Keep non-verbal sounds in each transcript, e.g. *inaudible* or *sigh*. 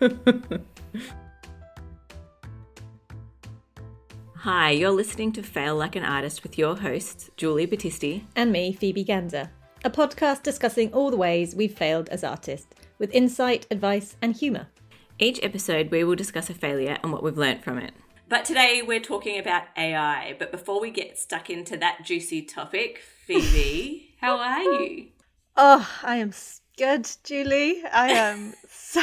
*laughs* Hi, you're listening to Fail Like an Artist with your hosts, Julie Battisti. and me, Phoebe Gander. A podcast discussing all the ways we've failed as artists, with insight, advice, and humour. Each episode, we will discuss a failure and what we've learnt from it. But today, we're talking about AI. But before we get stuck into that juicy topic, Phoebe, *laughs* how are you? Oh, I am good, Julie. I am *laughs* so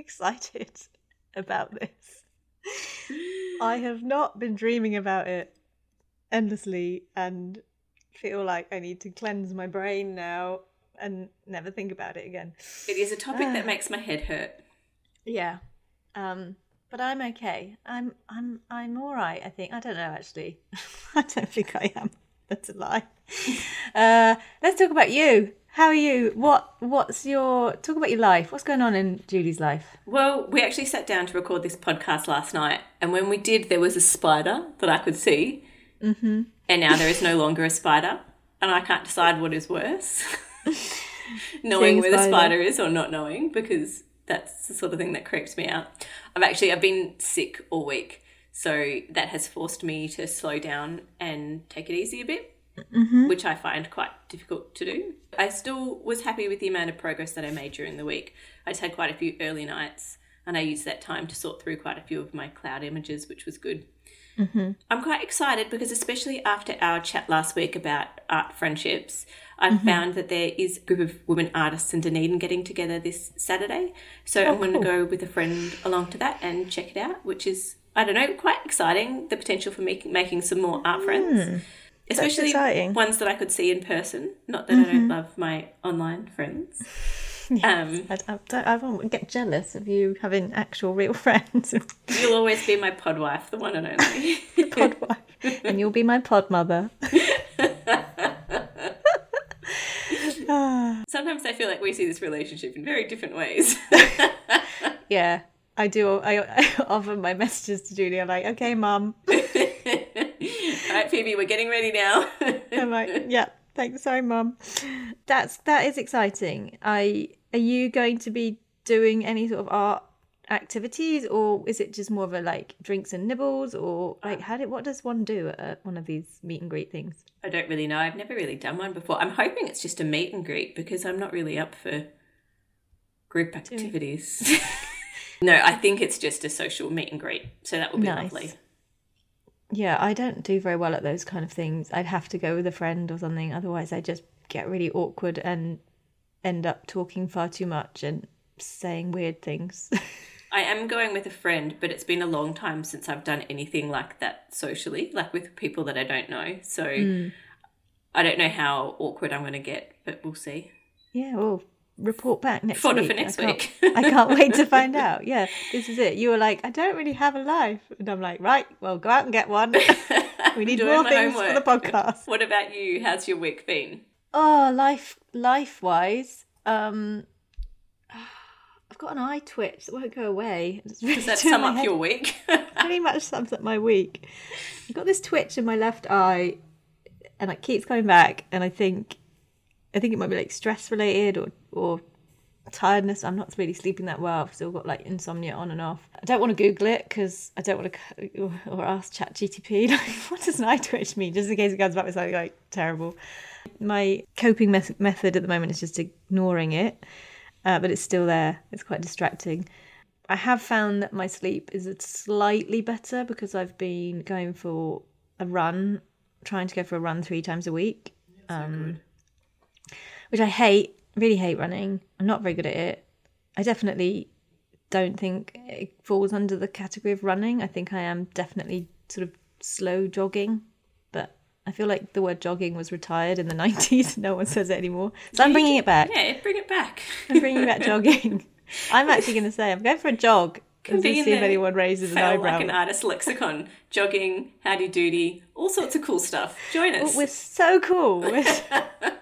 excited *laughs* about this. I *gasps* have not been dreaming about it endlessly and feel like I need to cleanse my brain now and never think about it again. It is a topic that makes my head hurt. Yeah. Um but I'm okay. I'm I'm I'm all right, I think. I don't know actually. *laughs* I don't think I am. That's a lie. *laughs* Uh let's talk about you. How are you? What what's your talk about your life? What's going on in Julie's life? Well, we actually sat down to record this podcast last night, and when we did, there was a spider that I could see, mm-hmm. and now there is no longer a spider, and I can't decide what is worse *laughs* knowing where the spider. spider is or not knowing, because that's the sort of thing that creeps me out. I've actually I've been sick all week, so that has forced me to slow down and take it easy a bit. Mm-hmm. Which I find quite difficult to do. I still was happy with the amount of progress that I made during the week. I just had quite a few early nights, and I used that time to sort through quite a few of my cloud images, which was good. Mm-hmm. I'm quite excited because, especially after our chat last week about art friendships, I've mm-hmm. found that there is a group of women artists in Dunedin getting together this Saturday. So oh, I'm going to go with a friend along to that and check it out, which is, I don't know, quite exciting. The potential for making, making some more art friends. Mm. Especially exciting. ones that I could see in person. Not that I don't love my online friends. *laughs* Um, I, I, don't, I won't get jealous of you having actual real *laughs* friends. you'll always be my pod wife, the one and only. *laughs* pod wife. and you'll be my pod mother. Sometimes I feel like we see this relationship in very different ways. Yeah, I do. I, I *laughs* offer my messages to Julie. I'm like, okay, mum. *laughs* All right, Phoebe, we're getting ready now. *laughs* I'm like, yeah, thanks, sorry, mum. That's that is exciting. I are you going to be doing any sort of art activities, or is it just more of a like drinks and nibbles, or like how did what does one do at one of these meet and greet things? I don't really know. I've never really done one before. I'm hoping it's just a meet and greet because I'm not really up for group activities. No, I think it's just a social meet and greet. So that would be Nice. lovely. Yeah, I don't do very well at those kind of things. I'd have to go with a friend or something. Otherwise, I just get really awkward and end up talking far too much and saying weird things. *laughs* I am going with a friend, but it's been a long time since I've done anything like that socially, like with people that I don't know. So hmm. I don't know how awkward I'm going to get, but we'll see. yeah, well, report back next Fodder week. for next I can't- week. I can't wait to *laughs* find out. Yeah, this is it. You were like, I don't really have a life, and I'm like, right, well, go out and get one. *laughs* we need more things for the podcast. What about you? How's your week been? Oh, life, life wise, um, I've got an eye twitch that won't go away. It's really Does that sum up head your week? *laughs* pretty much sums up my week. I've got this twitch in my left eye, and it keeps coming back. And I think, I think it might be like stress related or or tiredness. I'm not really sleeping that well. I've still got like insomnia on and off. I don't want to Google it because I don't want to or, or ask ChatGTP *laughs* like what does eye twitch mean, just in case it comes back with something like terrible. My coping mes- method at the moment is just ignoring it, uh, but it's still there. It's quite distracting. I have found that my sleep is slightly better because I've been going for a run, trying to go for a run three times a week, um, which I hate. Really hate running. I'm not very good at it. I definitely don't think it falls under the category of running. I think I am definitely sort of slow jogging, but I feel like the word jogging was retired in the *laughs* 90s. No one says it anymore. So I'm bringing it back. yeah, bring it back. I'm bringing back jogging. *laughs* I'm actually going to say I'm going for a jog. Be see if anyone raises an eyebrow. like an artist lexicon, jogging, howdy doody, all sorts of cool stuff. Join us. Oh, we're so cool. We're- *laughs*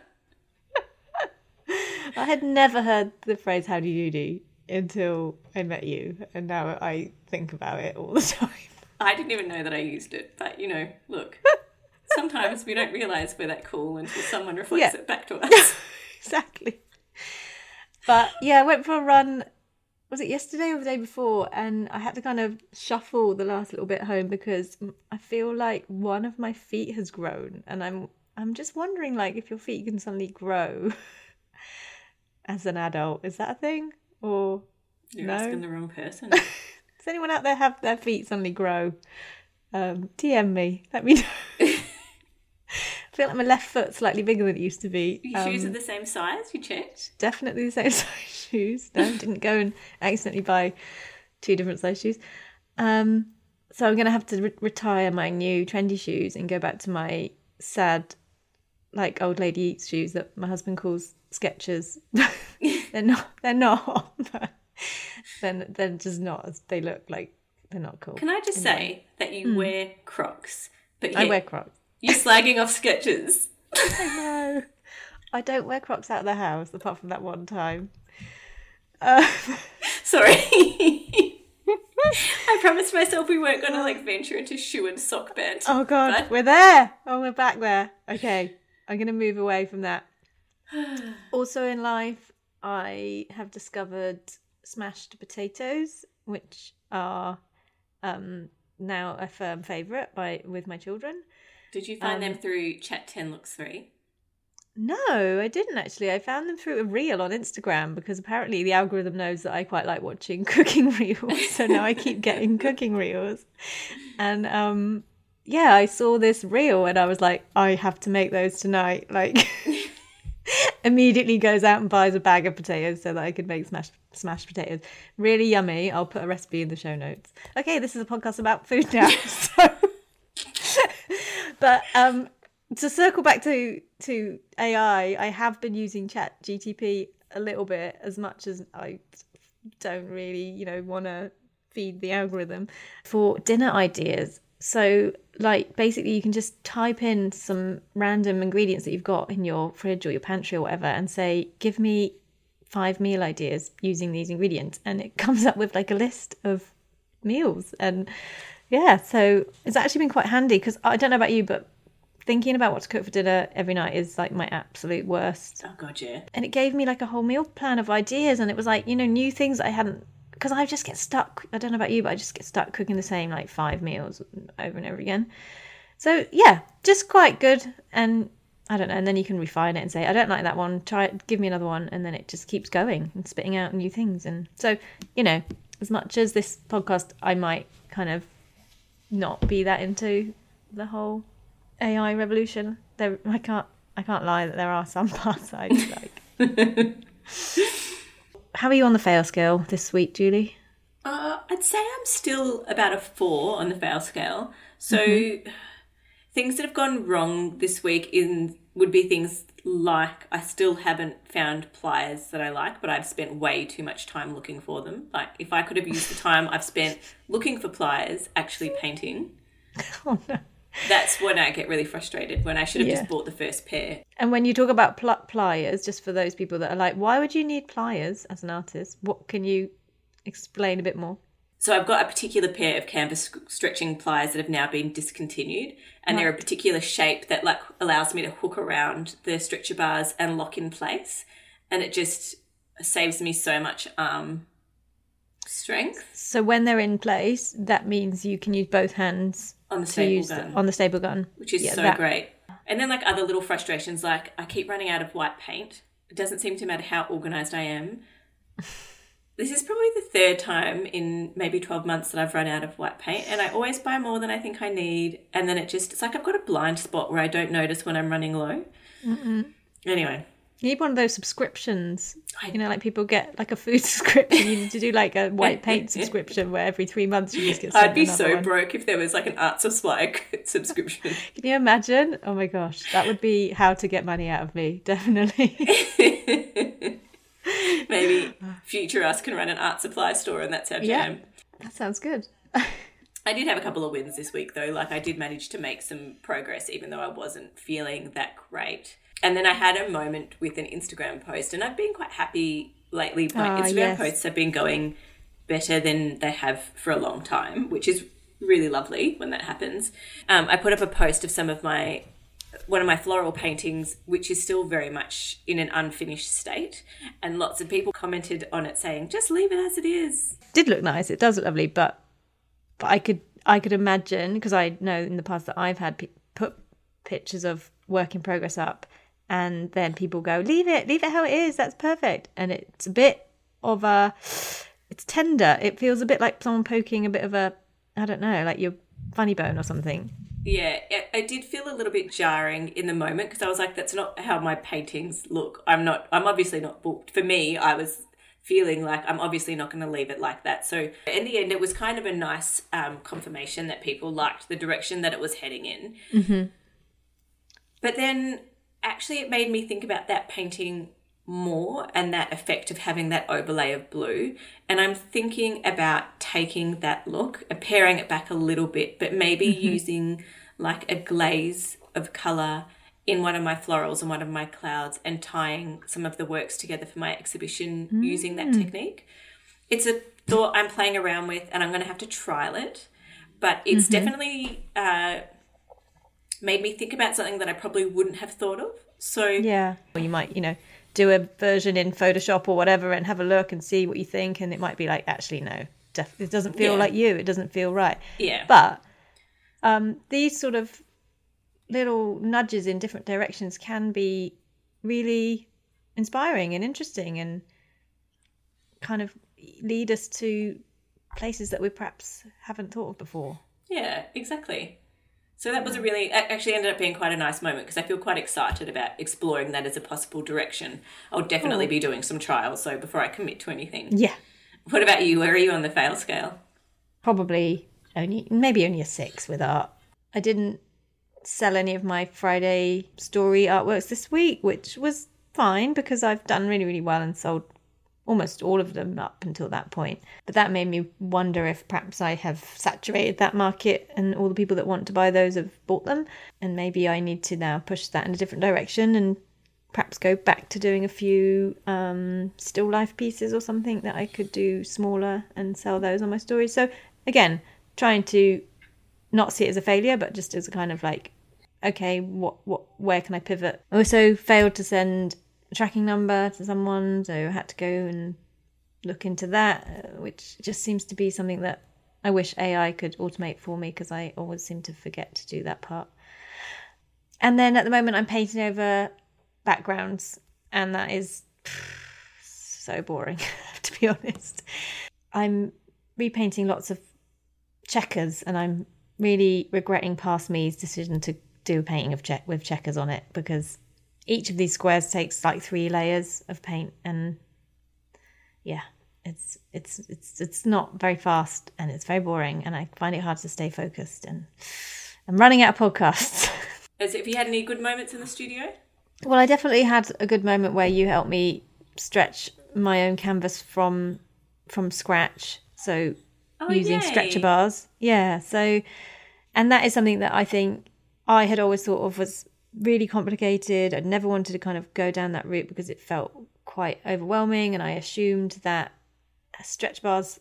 I had never heard the phrase "How do you do" until I met you, and now I think about it all the *laughs* time. I didn't even know that I used it, but you know, look. *laughs* Sometimes we don't realise we're that cool until someone reflects Yeah. it back to *laughs* us. exactly. But yeah, I went for a run. Was it yesterday or the day before? And I had to kind of shuffle the last little bit home because I feel like one of my feet has grown, and I'm I'm just wondering like if your feet can suddenly grow as an adult. Is that a thing? Or You're no? asking the wrong person. *laughs* Does anyone out there have their feet suddenly grow? Um, DM me. Let me know. *laughs* I feel like my left foot's slightly bigger than it used to be. Your shoes Um, are the same size? You checked? definitely the same *laughs* size shoes. No, didn't go and accidentally buy two different size shoes. Um, so I'm going to have to re- retire my new trendy shoes and go back to my sad, like old lady eats shoes that my husband calls Skechers. *laughs* they're not. They're not. Then they're just not. They look like they're not cool. Can I just say that you wear Crocs, but. I wear Crocs. you're slagging off Skechers. *laughs* No, I don't wear Crocs out of the house apart from that one time. Uh, *laughs* Sorry. I promised myself we weren't going to like venture into shoe and sock band. Oh god, But- we're there. Oh, we're back there. Okay, I'm gonna move away from that. *sighs* also in life, I have discovered smashed potatoes, which are um, now a firm favourite by with my children. Did you find them Um, through Chat 10 Looks 3? No, I didn't actually. I found them through a reel on Instagram because apparently the algorithm knows that I quite like watching *laughs* cooking reels. So now I keep getting *laughs* cooking reels. And um yeah, I saw this reel and I was like, I have to make those tonight. Like *laughs* immediately goes out and buys a bag of potatoes so that I could make smashed smashed potatoes. Really yummy. I'll put a recipe in the show notes. Okay, this is a podcast about food now. *laughs* So but um to circle back to to AI, I have been using Chat GTP a little bit as much as I don't really, you know, want to feed the algorithm for dinner ideas. So, like, basically, you can just type in some random ingredients that you've got in your fridge or your pantry or whatever, and say, "Give me five meal ideas using these ingredients," and it *laughs* comes up with like a list of meals. And yeah, so it's actually been quite handy because I don't know about you, but thinking about what to cook for dinner every night is like my absolute worst. Oh, God, yeah. And it gave me like a whole meal plan of ideas, and it was like you know new things I hadn't because I just get stuck. I don't know about you, but I just get stuck cooking the same like five meals over and over again. So yeah, just quite good. And I don't know. And then you can refine it and say, I don't like that one. Try it. Give me another one, and then it just keeps going and spitting out new things. And so you know, as much as this podcast, I might kind of not be that into the whole AI revolution. There, I can't. I can't lie that there are some *laughs* parts I like. *laughs* How are you on the fail scale this week, Julie? Uh, I'd say I'm still about a four on the fail scale. So Mm-hmm. things that have gone wrong this week in would be things like I still haven't found pliers that I like, but I've spent way too much time looking for them. Like if I could have used the time I've spent looking for pliers actually painting, *laughs* Oh no. That's when I get really frustrated when I should have Yeah. just bought the first pair. And when you talk about pl- pliers, just for those people that are like, why would you need pliers as an artist? What can you explain a bit more? So I've got a particular pair of canvas stretching pliers that have now been discontinued, and they're a particular shape that like allows me to hook around the stretcher bars and lock in place, and it just saves me so much arm strength So when they're in place, that means you can use both hands on the stable gun, on the staple gun, which is Yeah, so that- great. And then like other little frustrations, like I keep running out of white paint. It doesn't seem to matter how organized I am. *laughs* This is probably the third time in maybe 12 months that I've run out of white paint, and I always buy more than I think I need. And then it just, it's like I've got a blind spot where I don't notice when I'm running low. Anyway, You need one of those subscriptions. You know, like people get like a food *laughs* subscription. You need to do like a white paint *laughs* subscription where every three months you just get. I'd be so one. broke if there was like an art supply *laughs* subscription. Can you imagine? Oh my gosh, that would be how to get money out of me. Definitely. maybe future us can run an art supply store, and that's our Yeah. jam. that sounds good. I did have a couple of wins this week though. Like I did manage to make some progress even though I wasn't feeling that great. And then I had a moment with an Instagram post and I've been quite happy lately. My Ah, Instagram yes. posts have been going better than they have for a long time, which is really lovely when that happens. Um, I put up a post of some of my one of my floral paintings, which is still very much in an unfinished state, and lots of people commented on it saying, "Just leave it as it is." did look nice. It does look lovely, but but I could I could imagine because I know in the past that I've had pe- put pictures of work in progress up, and then people go leave it, leave it how it is. That's perfect, and it's a bit of a it's tender. It feels a bit like someone poking a bit of a I don't know, like your funny bone or something. Yeah, it, did feel a little bit jarring in the moment because I was like, that's not how my paintings look. I'm not, I'm obviously not booked. For me, I was feeling like I'm obviously not going to leave it like that. So in the end, it was kind of a nice um, confirmation that people liked the direction that it was heading in. Mm-hmm. But then actually, it made me think about that painting more and that effect of having that overlay of blue. And I'm thinking about taking that look and paring it back a little bit, but maybe mm-hmm. using like a glaze of color in one of my florals and one of my clouds and tying some of the works together for my exhibition using that mm. technique. It's a thought I'm playing around with and I'm going to have to trial it. But it's mm-hmm. definitely uh, made me think about something that I probably wouldn't have thought of. So Yeah. Or you might, you know, do a version in Photoshop or whatever and have a look and see what you think. And it might be like, actually, no, def- it doesn't feel Yeah. like you. It doesn't feel right. Yeah. But um, these sort of little nudges in different directions can be really inspiring and interesting and kind of lead us to places that we perhaps haven't thought of before. Yeah, exactly. So that was a really, actually ended up being quite a nice moment because I feel quite excited about exploring that as a possible direction. I'll definitely be doing some trials, so before I commit to anything. Yeah. What about you? Where are you on the fail scale? probably only maybe only a six with art. I didn't sell any of my Friday story artworks this week, which was fine because I've done really, really well and sold almost all of them up until that point. But that made me wonder if perhaps I have saturated that market and all the people that want to buy those have bought them. And maybe I need to now push that in a different direction and perhaps go back to doing a few um, still life pieces or something that I could do smaller and sell those on my stories. So again, trying to not see it as a failure, but just as a kind of like, okay, what, what, where can I pivot? I also failed to send tracking number to someone, so I had to go and look into that, uh, which just seems to be something that I wish AI could automate for me because I always seem to forget to do that part. And then at the moment, I'm painting over backgrounds, and that is *sighs* so boring, *laughs* to be honest. I'm repainting lots of checkers, and I'm really regretting past me's decision to do a painting of check with checkers on it because each of these squares takes like three layers of paint, and yeah, it's it's it's it's not very fast, and it's very boring, and I find it hard to stay focused. And I'm running out of podcasts. *laughs* As if you had any good moments in the studio? Well, I definitely had a good moment where you helped me stretch my own canvas from from scratch. So Oh, using yay. stretcher bars. Yeah. So, and that is something that I think I had always thought of was really complicated. I'd never wanted to kind of go down that route because it felt quite overwhelming, and I assumed that stretch bars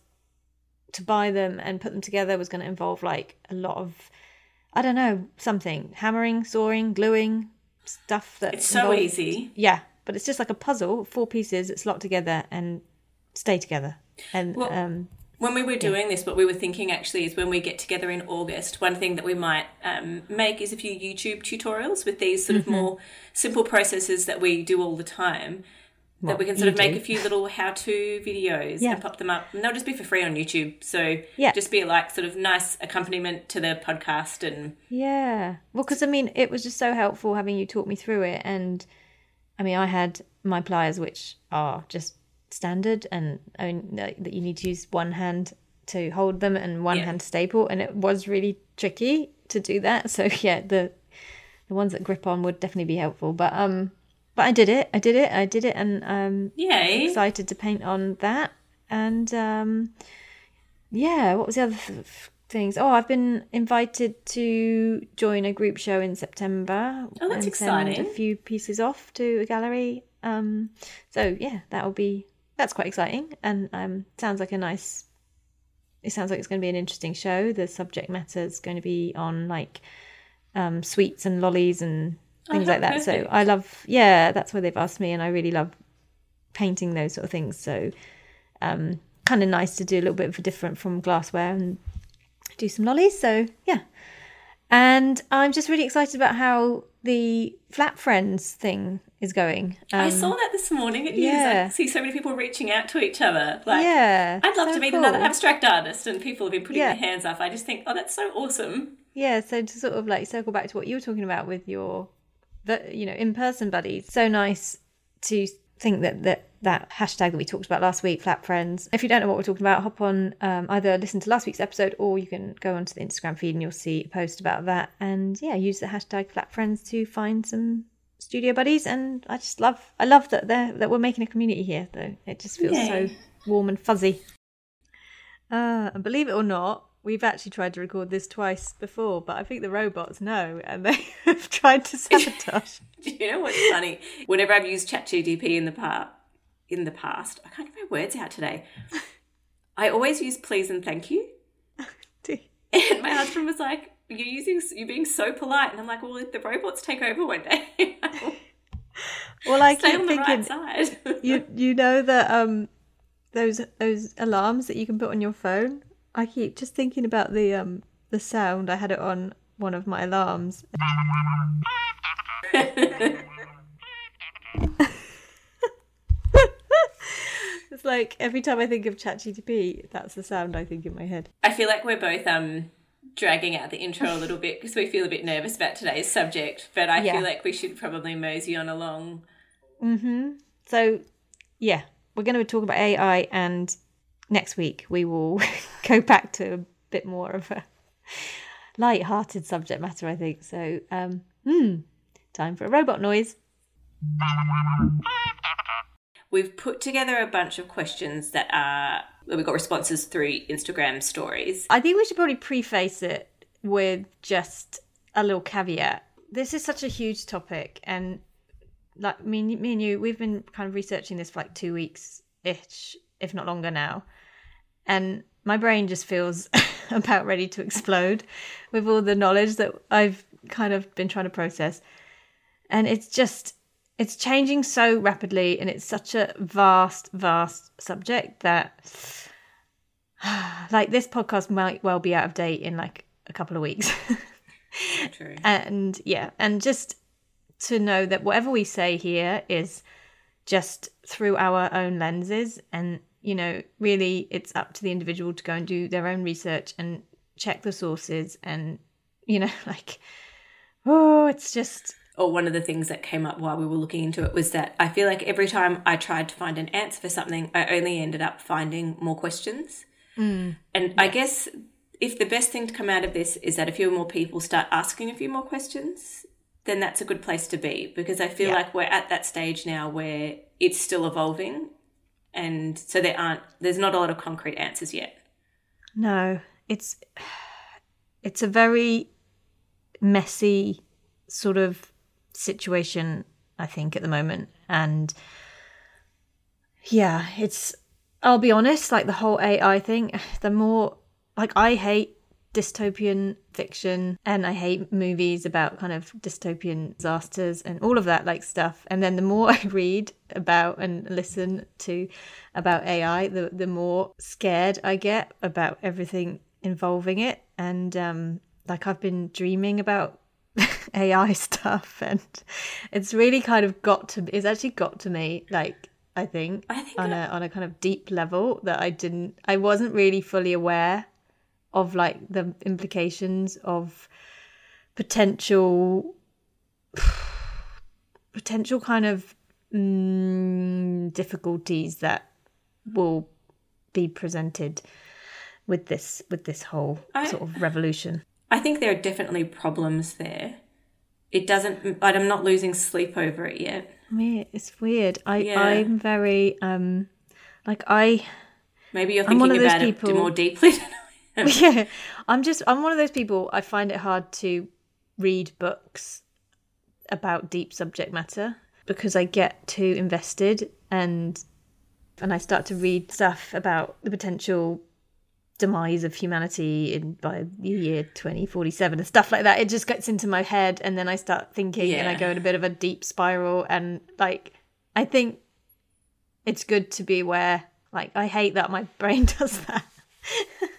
to buy them and put them together was going to involve like a lot of I don't know something hammering, sawing, gluing stuff that It's so involved- easy. Yeah, but it's just like a puzzle, four pieces that slot together and stay together. And Well, um, When we were doing this, what we were thinking actually is when we get together in August, one thing that we might um, make is a few YouTube tutorials with these sort Mm-hmm. of more simple processes that we do all the time. that we can sort of make do. a few little how-to videos Yeah. and pop them up, and they'll just be for free on YouTube. So Yeah. just be like sort of nice accompaniment to the podcast, and Yeah. Well, because I mean, it was just so helpful having you talk me through it. And I mean, I had my pliers, which are just standard and that you need to use one hand to hold them and one Yeah. hand to staple. And it was really tricky to do that. *laughs* So, yeah, the the ones that grip on would definitely be helpful. But, um, but I did it. I did it. I did it. And um, Yay. excited to paint on that. And um, yeah, what was the other th- things? Oh, I've been invited to join a group show in September. Oh, that's and send exciting. a few pieces off to a gallery. Um, so yeah, that'll be that's quite exciting, and um, sounds like a nice. It sounds like it's going to be an interesting show. The subject matter is going to be on like um, sweets and lollies and things Oh, like that. So. I love, yeah, that's where they've asked me, and I really love painting those sort of things. So um, kind of nice to do a little bit of a different from glassware and do some lollies. So yeah, and I'm just really excited about how the Flat Friends thing is going. I Um, saw that this morning at news. yeah. I see so many people reaching out to each other. Like, Yeah, I'd love so to meet cool. another abstract artist, and people have been putting Yeah. their hands up. I just think, oh, that's so awesome. Yeah, so to sort of like circle back to what you were talking about with your, the you know, in person buddies. So nice to think that that that hashtag that we talked about last week, Flat Friends. If you don't know what we're talking about, hop on um, either listen to last week's episode or you can go onto the Instagram feed and you'll see a post about that. And yeah, use the hashtag Flat Friends to find some studio buddies. And I just love, I love that they're that we're making a community here. Though it just feels so warm and fuzzy. Uh, and believe it or not, we've actually tried to record this twice before, but I think the robots know and they *laughs* have tried to sabotage. *laughs* Do you know what's funny? Whenever I've used ChatGPT in the past, in the past, I can't get my words out today. I always use please and thank you. *laughs* And my husband was like, "You're using, you're being so polite," and I'm like, "Well, if the robots take over one day, well, I stay keep on the thinking, right side." you you know that um those those alarms that you can put on your phone. I keep just thinking about the um the sound. I had it on one of my alarms. *laughs* it's like every time I think of ChatGPT, that's the sound I think in my head. I feel like we're both um dragging out the intro a little bit because we feel a bit nervous about today's subject, but I Yeah. feel like we should probably mosey on along. Mm-hmm. So, yeah, we're going to talk about AI, and next week we will *laughs* go back to a bit more of a light-hearted subject matter, I think. So, um, hmm, time for a robot noise. We've put together a bunch of questions that are we got responses through Instagram stories. I think we should probably preface it with just a little caveat. This is such a huge topic, and like me, me and you, we've been kind of researching this for like two weeks ish, if not longer now. And my brain just feels *laughs* about ready to explode with all the knowledge that I've kind of been trying to process. And it's just, it's changing so rapidly, and it's such a vast, vast subject that *sighs* like this podcast might well be out of date in like a couple of weeks. True. *laughs* and yeah, and just to know that whatever we say here is just through our own lenses and you know really it's up to the individual to go and do their own research and check the sources and you know *laughs* like oh it's just Or one of the things that came up while we were looking into it was that I feel like every time I tried to find an answer for something, I only ended up finding more questions. Mm. And I guess if the best thing to come out of this is that a few more people start asking a few more questions, then that's a good place to be because I feel Yeah. like we're at that stage now where it's still evolving, and so there aren't there's not a lot of concrete answers yet. No, it's it's a very messy sort of situation, I think, at the moment. And yeah, it's I'll be honest, like the whole AI thing, *sighs* the more like I hate dystopian fiction and I hate movies about kind of dystopian disasters and all of that like stuff. And then the more *laughs* I read about and listen to about AI, the the more scared I get about everything involving it. And um like I've been dreaming about *laughs* AI stuff and it's really kind of got to it's actually got to me like I think, I think on I- a on a kind of deep level that I didn't I wasn't really fully aware of like the implications of potential *sighs* potential kind of mm, difficulties that will be presented with this with this whole I- sort of revolution. I think there are definitely problems there. It doesn't. But I'm not losing sleep over it yet. Weird. It's weird. I Yeah. I'm very um like I Maybe you're thinking about it more deeply. *laughs* Than I am. yeah. I'm just i'm one of those people i find it hard to read books about deep subject matter because i get too invested and and i start to read stuff about the potential demise of humanity in by the year 2047 and stuff like that. It just gets into my head and then i start thinking and i go in a bit of a deep spiral and like i think it's good to be aware like i hate that my *laughs* brain does that *laughs*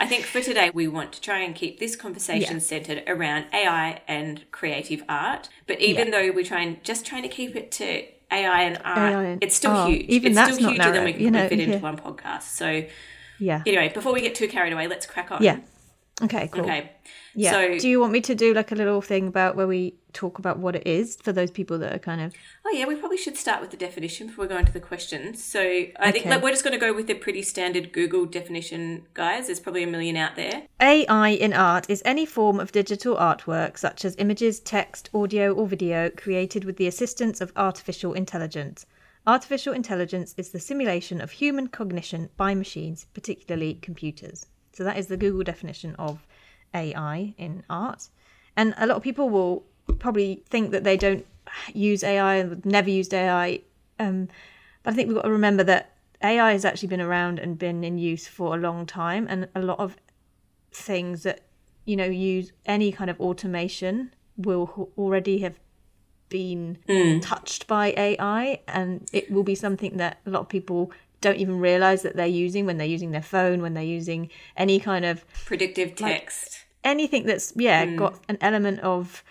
I think for today, we want to try and keep this conversation Yeah. centered around AI and creative art. But even Yeah. though we're trying, just trying to keep it to AI and art, AI it's still art. huge. Even it's that's still not huger than we can you know, fit into yeah. one podcast. So yeah anyway, before we get too carried away, let's crack on. Yeah. Okay, cool. Okay. Yeah. So, Do you want me to do like a little thing about where we talk about what it is for those people that are kind of oh yeah, we probably should start with the definition before we go into the questions. So I think like, we're just going to go with the pretty standard Google definition, guys. There's probably a million out there. AI in art is any form of digital artwork such as images, text, audio, or video created with the assistance of artificial intelligence. Artificial intelligence is the simulation of human cognition by machines, particularly computers. So that is the Google definition of AI in art. And a lot of people will probably think that they don't use AI and never used AI. Um, but I think we've got to remember that AI has actually been around and been in use for a long time, and a lot of things that you know use any kind of automation will already have been touched by AI, and it will be something that a lot of people don't even realize that they're using when they're using their phone, when they're using any kind of Predictive text. Anything that's yeah got an element of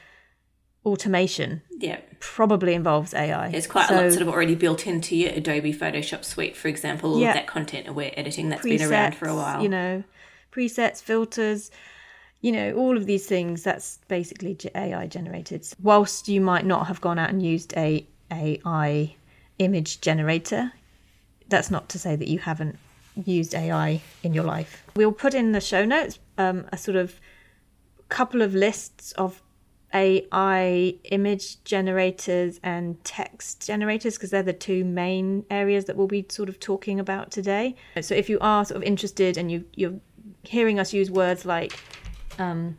automation yeah. probably involves AI. There's quite a lot sort of already built into your Adobe Photoshop suite, for example, all Yeah. of that content aware editing that's been around for a while. You know, presets, filters, you know, all of these things. That's basically AI generated. Whilst you might not have gone out and used a AI image generator, that's not to say that you haven't used AI in your life. We'll put in the show notes um, a sort of couple of lists of AI image generators and text generators because they're the two main areas that we'll be sort of talking about today. So if you are sort of interested and you you're hearing us use words like um,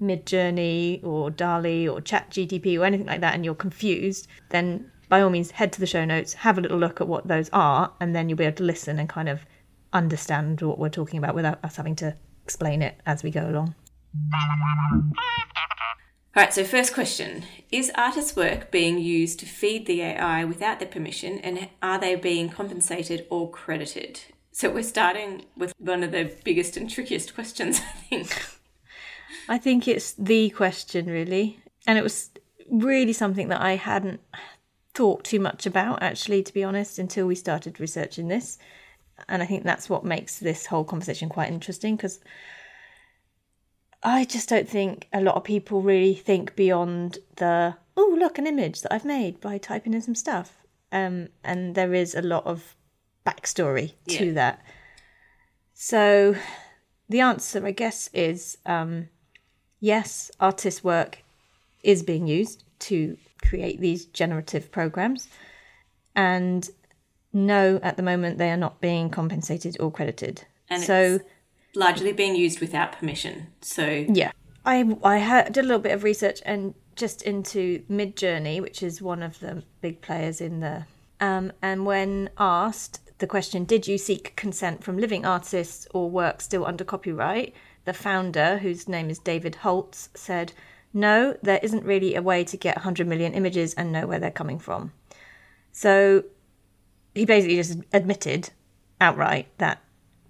Midjourney or DALL-E or ChatGTP or anything like that, and you're confused, then by all means head to the show notes, have a little look at what those are, and then you'll be able to listen and kind of understand what we're talking about without us having to explain it as we go along. All right, so first question Is artists' work being used to feed the AI without their permission, and are they being compensated or credited? So we're starting with one of the biggest and trickiest questions, *laughs* I think. I think it's the question, really. And it was really something that I hadn't thought too much about, actually, to be honest, until we started researching this. And I think that's what makes this whole conversation quite interesting because I just don't think a lot of people really think beyond the, oh, look, an image that I've made by typing in some stuff. Um, and there is a lot of backstory to Yeah. that. So the answer, I guess, is um, yes, artist work is being used to create these generative programs. And no, at the moment, they are not being compensated or credited. And so, largely being used without permission. So yeah, I I had, did a little bit of research and just into Midjourney, which is one of the big players in the. Um, and when asked the question, "Did you seek consent from living artists or work still under copyright?" the founder, whose name is David Holz, said, "No, there isn't really a way to get 100 million images and know where they're coming from." So he basically just admitted outright that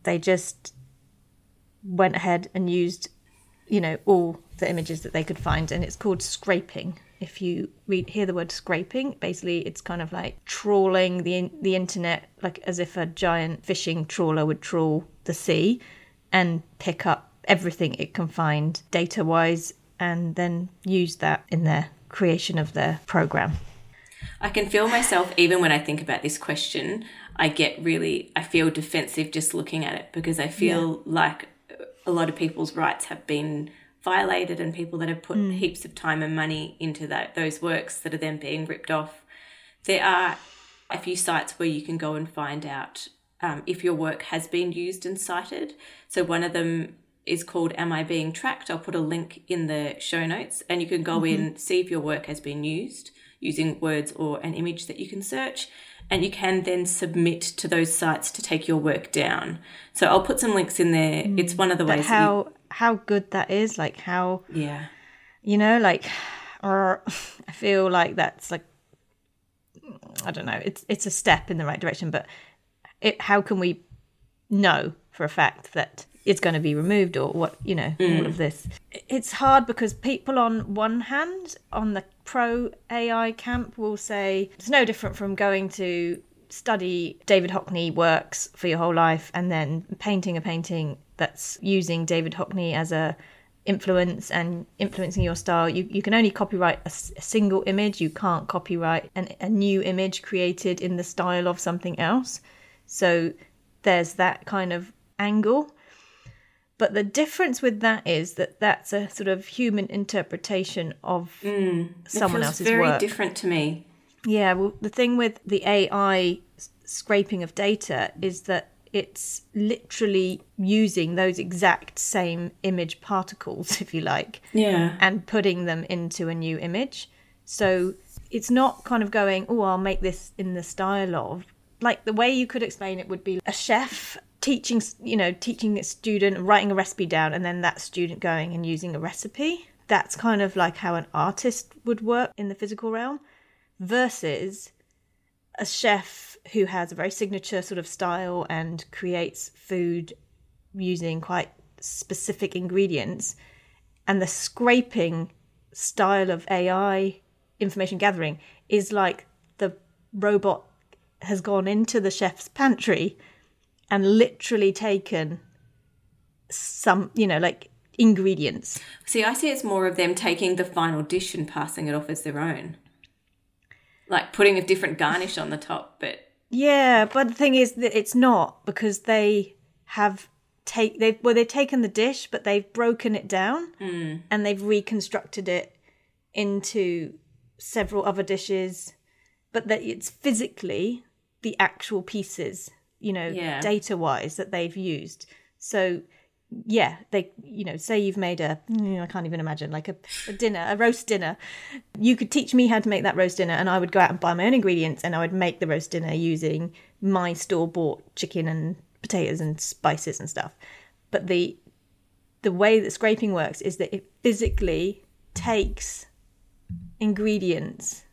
they just went ahead and used, you know, all the images that they could find, and it's called scraping. If you read hear the word scraping, basically it's kind of like trawling the the internet, like as if a giant fishing trawler would trawl the sea, and pick up everything it can find data wise, and then use that in their creation of their program. I can feel myself, even when I think about this question, I get really, I feel defensive just looking at it because I feel like a lot of people's rights have been violated and people that have put heaps of time and money into that those works that are then being ripped off. There are a few sites where you can go and find out um, if your work has been used and cited. So one of them is called Am I Being Tracked? I'll put a link in the show notes and you can go in, see if your work has been used using words or an image that you can search. And you can then submit to those sites to take your work down. So I'll put some links in there. Mm. It's one of the But ways. that you- how how good that is, like how yeah. you know, like, or I feel like that's like, I don't know, it's it's a step in the right direction, but it, how can we know for a fact that it's going to be removed or what, you know, all mm. of this? It's hard because people on one hand, on the pro AI camp, will say it's no different from going to study David Hockney works for your whole life and then painting a painting that's using David Hockney as a influence and influencing your style. You, you can only copyright a, s- a single image. You can't copyright an, a new image created in the style of something else. So there's that kind of angle. But the difference with that is that that's a sort of human interpretation of mm. someone it feels else's very work. different to me. Yeah, well, the thing with the AI scraping of data is that it's literally using those exact same image particles, *laughs* if you like, Yeah. and putting them into a new image. So it's not kind of going, oh, I'll make this in the style of. Like the way you could explain it would be a chef teaching, you know, teaching a student, writing a recipe down, and then that student going and using a recipe. That's kind of like how an artist would work in the physical realm versus a chef who has a very signature sort of style and creates food using quite specific ingredients and the scraping style of AI information gathering is like the robot has gone into the chef's pantry and literally taken some, you know, like ingredients. See, I see it's more of them taking the final dish and passing it off as their own. Like putting a different garnish on the top, but Yeah, but the thing is that it's not because they have take they've well they've taken the dish but they've broken it down hmm. and they've reconstructed it into several other dishes but that it's physically the actual pieces you know Yeah. data wise that they've used. So yeah they you know say you've made a mm, can't even imagine like a, a dinner a roast dinner. You could teach me how to make that roast dinner and i would go out and buy my own ingredients and i would make the roast dinner using my store bought chicken and potatoes and spices and stuff. But the the way that scraping works is that it physically takes ingredients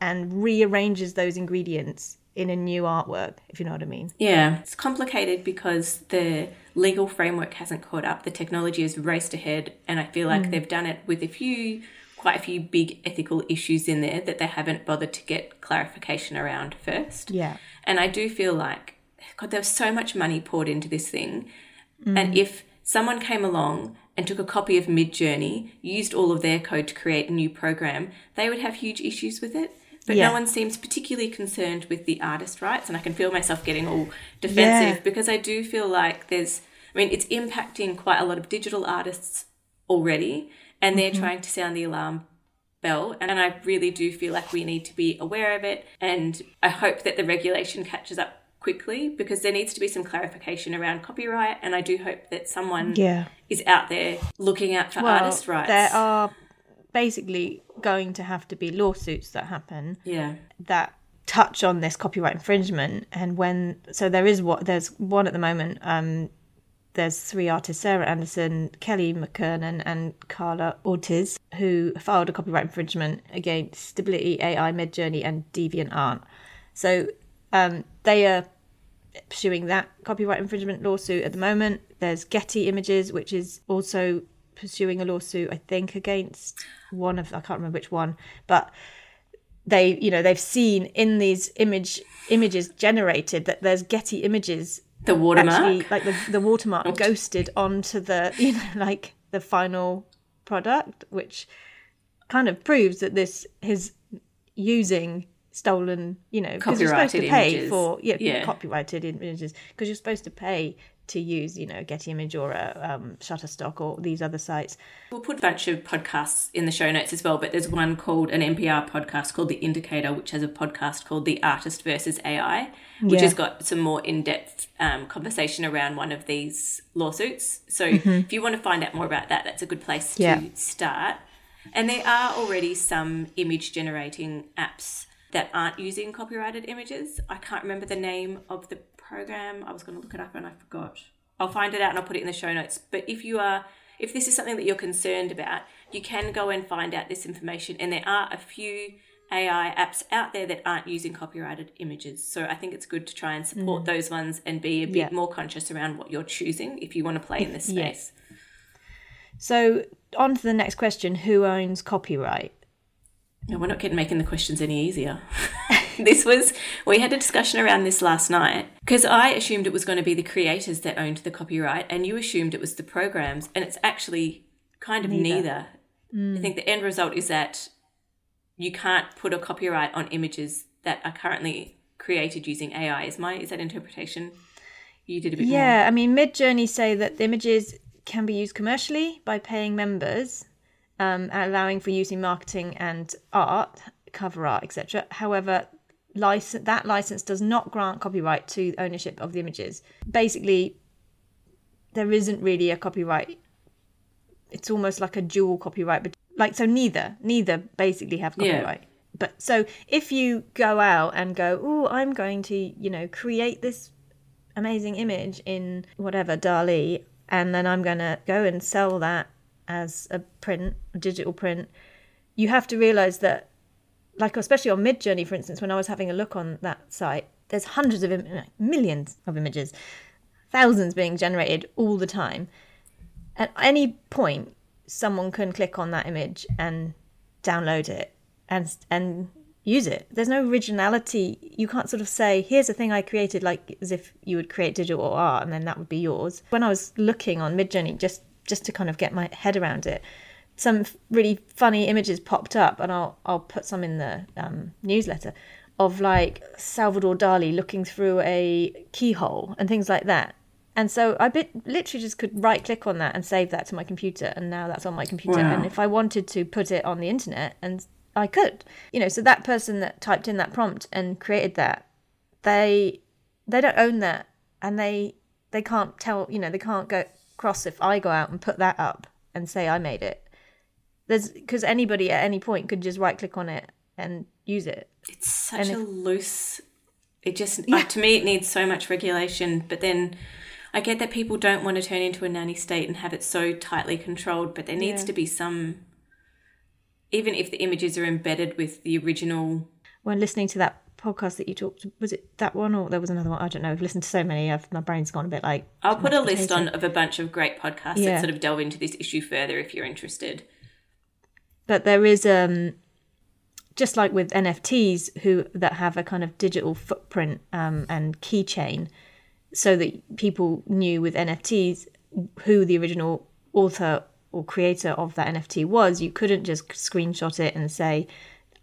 and rearranges those ingredients in a new artwork if you know what i mean yeah, it's complicated because the legal framework hasn't caught up. The technology has raced ahead, and I feel like mm. they've done it with a few, quite a few big ethical issues in there that they haven't bothered to get clarification around first. yeah And I do feel like, God, there was so much money poured into this thing. Mm. And if someone came along and took a copy of Midjourney, used all of their code to create a new program, they would have huge issues with it. But Yeah. no one seems particularly concerned with the artist rights. And I can feel myself getting all defensive Yeah. because I do feel like there's, I mean, it's impacting quite a lot of digital artists already. And they're mm-hmm. trying to sound the alarm bell and I really do feel like we need to be aware of it and I hope that the regulation catches up quickly because there needs to be some clarification around copyright and I do hope that someone Yeah. is out there looking out for Well, artist rights. There are basically going to have to be lawsuits that happen yeah. that touch on this copyright infringement. And when so there is what there's one at the moment um there's three artists sarah andersen kelly mckernan and karla ortiz who filed a copyright infringement against stability ai midjourney and deviantart so um they are pursuing that copyright infringement lawsuit at the moment. There's getty images which is also pursuing a lawsuit i think against one of i can't remember which one but they you know they've seen in these image images generated that there's getty images The watermark. actually like the, the watermark oh. ghosted onto the *laughs* you know like the final product which kind of proves that this is using stolen you know because you're supposed to pay images. for yeah, Yeah. copyrighted images because you're supposed to pay to use you know getty image or a um, shutterstock or these other sites We'll put a bunch of podcasts in the show notes as well, but there's one called an NPR podcast called The Indicator, which has a podcast called The Artist versus AI, which Yeah. has got some more in depth um, conversation around one of these lawsuits. So if you want to find out more about that, that's a good place to start. And there are already some image generating apps that aren't using copyrighted images. I can't remember the name of the program. I was going to look it up and I forgot. I'll find it out and I'll put it in the show notes. But if you are if this is something that you're concerned about, you can go and find out this information and there are a few AI apps out there that aren't using copyrighted images. So I think it's good to try and support mm. those ones and be a bit more conscious around what you're choosing if you want to play in this *laughs* Yeah. space. so on to the next question who owns copyright No, we're not getting making the questions any easier. *laughs* *laughs* this was we had a discussion around this last night because I assumed it was going to be the creators that owned the copyright, and you assumed it was the programs, and it's actually kind of neither. Neither. I think the end result is that you can't put a copyright on images that are currently created using AI. Is my is that interpretation? You did a bit more. Yeah, I mean, Midjourney say that the images can be used commercially by paying members, um, allowing for use in marketing and art, cover art, etc. However, license that license does not grant copyright to ownership of the images. Basically, there isn't really a copyright. It's almost like a dual copyright, but like so neither neither basically have Yeah. copyright. But so if you go out and go, oh, I'm going to you know create this amazing image in whatever DALL-E, and then I'm going to go and sell that as a print, a digital print. You have to realize that, like especially on Midjourney, for instance, when I was having a look on that site, there's hundreds of Im- millions of images, thousands being generated all the time. At any point, someone can click on that image and download it and and use it. There's no originality. You can't sort of say, "Here's a thing I created," like as if you would create digital art and then that would be yours. When I was looking on Midjourney, just just to kind of get my head around it, some really funny images popped up, and I'll I'll put some in the um, newsletter of like Salvador Dali looking through a keyhole and things like that. And so I bit, literally just could right click on that and save that to my computer, and now that's on my computer. Wow. And if I wanted to put it on the internet, and I could, you know, so that person that typed in that prompt and created that, they they don't own that, and they they can't tell, you know, they can't go cross if I go out and put that up and say I made it. There's because anybody at any point could just right click on it and use it. It's such And a if- loose. It just Yeah. like, to me it needs so much regulation, but then I get that people don't want to turn into a nanny state and have it so tightly controlled, but there needs Yeah. to be some. Even if the images are embedded with the original, when listening to that podcast that you talked was it that one or there was another one i don't know i've listened to so many I've, my brain's gone a bit like I'll put a mashed list on of a bunch of great podcasts Yeah. that sort of delve into this issue further if you're interested. But there is um just like with nfts who that have a kind of digital footprint um and keychain so that people knew with nfts who the original author or creator of that nft was you couldn't just screenshot it and say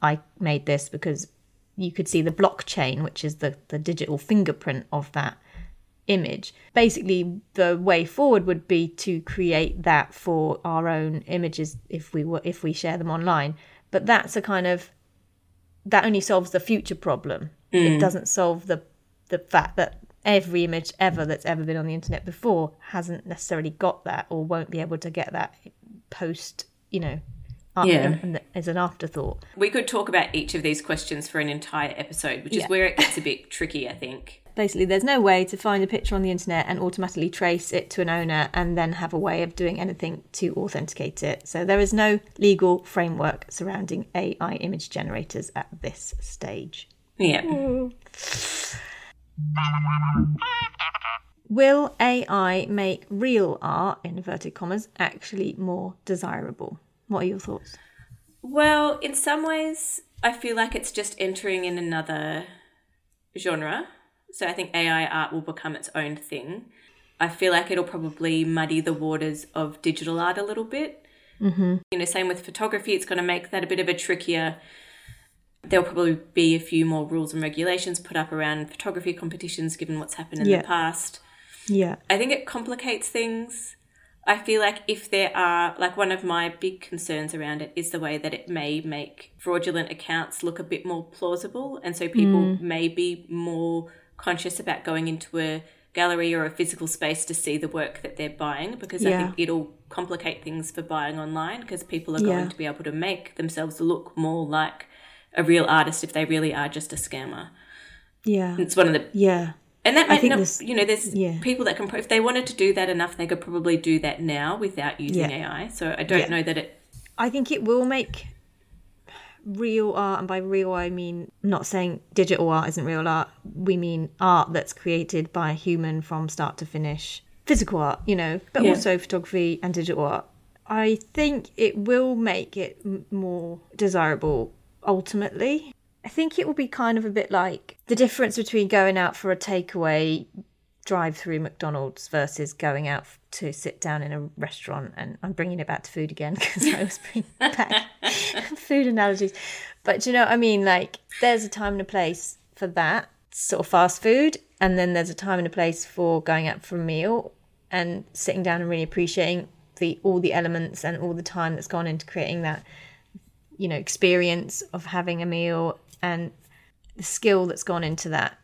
i made this because you could see the blockchain which is the the digital fingerprint of that image. Basically, the way forward would be to create that for our own images if we were if we share them online. But that's a kind of that only solves the future problem. Mm. It doesn't solve the the fact that every image ever that's ever been on the internet before hasn't necessarily got that or won't be able to get that post, you know, Yeah. as an afterthought. We could talk about each of these questions for an entire episode, which is where it gets a bit tricky, I think. Basically, there's no way to find a picture on the internet and automatically trace it to an owner and then have a way of doing anything to authenticate it. So there is no legal framework surrounding AI image generators at this stage. Yeah. *laughs* Will AI make real art, in inverted commas, actually more desirable? What are your thoughts? Well, in some ways, I feel like it's just entering in another genre. So I think AI art will become its own thing. I feel like it'll probably muddy the waters of digital art a little bit. Mm-hmm. You know, same with photography, it's going to make that a bit of a trickier. There'll probably be a few more rules and regulations put up around photography competitions given what's happened in Yeah. the past. Yeah. I think it complicates things. I feel like if there are, like, one of my big concerns around it is the way that it may make fraudulent accounts look a bit more plausible. And so people Mm. may be more conscious about going into a gallery or a physical space to see the work that they're buying because I think it'll complicate things for buying online because people are Yeah. going to be able to make themselves look more like a real artist if they really are just a scammer. Yeah. It's one of the Yeah. and that might not, this- you know, there's yeah. people that can, if they wanted to do that enough, they could probably do that now without using Yeah. AI. So I don't Yeah. know that it, I think it will make real art, and by real I mean not saying digital art isn't real art. We mean art that's created by a human from start to finish. Physical art, you know, but Yeah. also photography and digital art. I think it will make it more desirable ultimately. I think it will be kind of a bit like the difference between going out for a takeaway drive through McDonald's versus going out to sit down in a restaurant. And I'm bringing it back to food again *laughs* because I was bringing *laughs* back food analogies. But you know what I mean? Like, there's a time and a place for that sort of fast food, and then there's a time and a place for going out for a meal and sitting down and really appreciating the all the elements and all the time that's gone into creating that you know experience of having a meal and the skill that's gone into that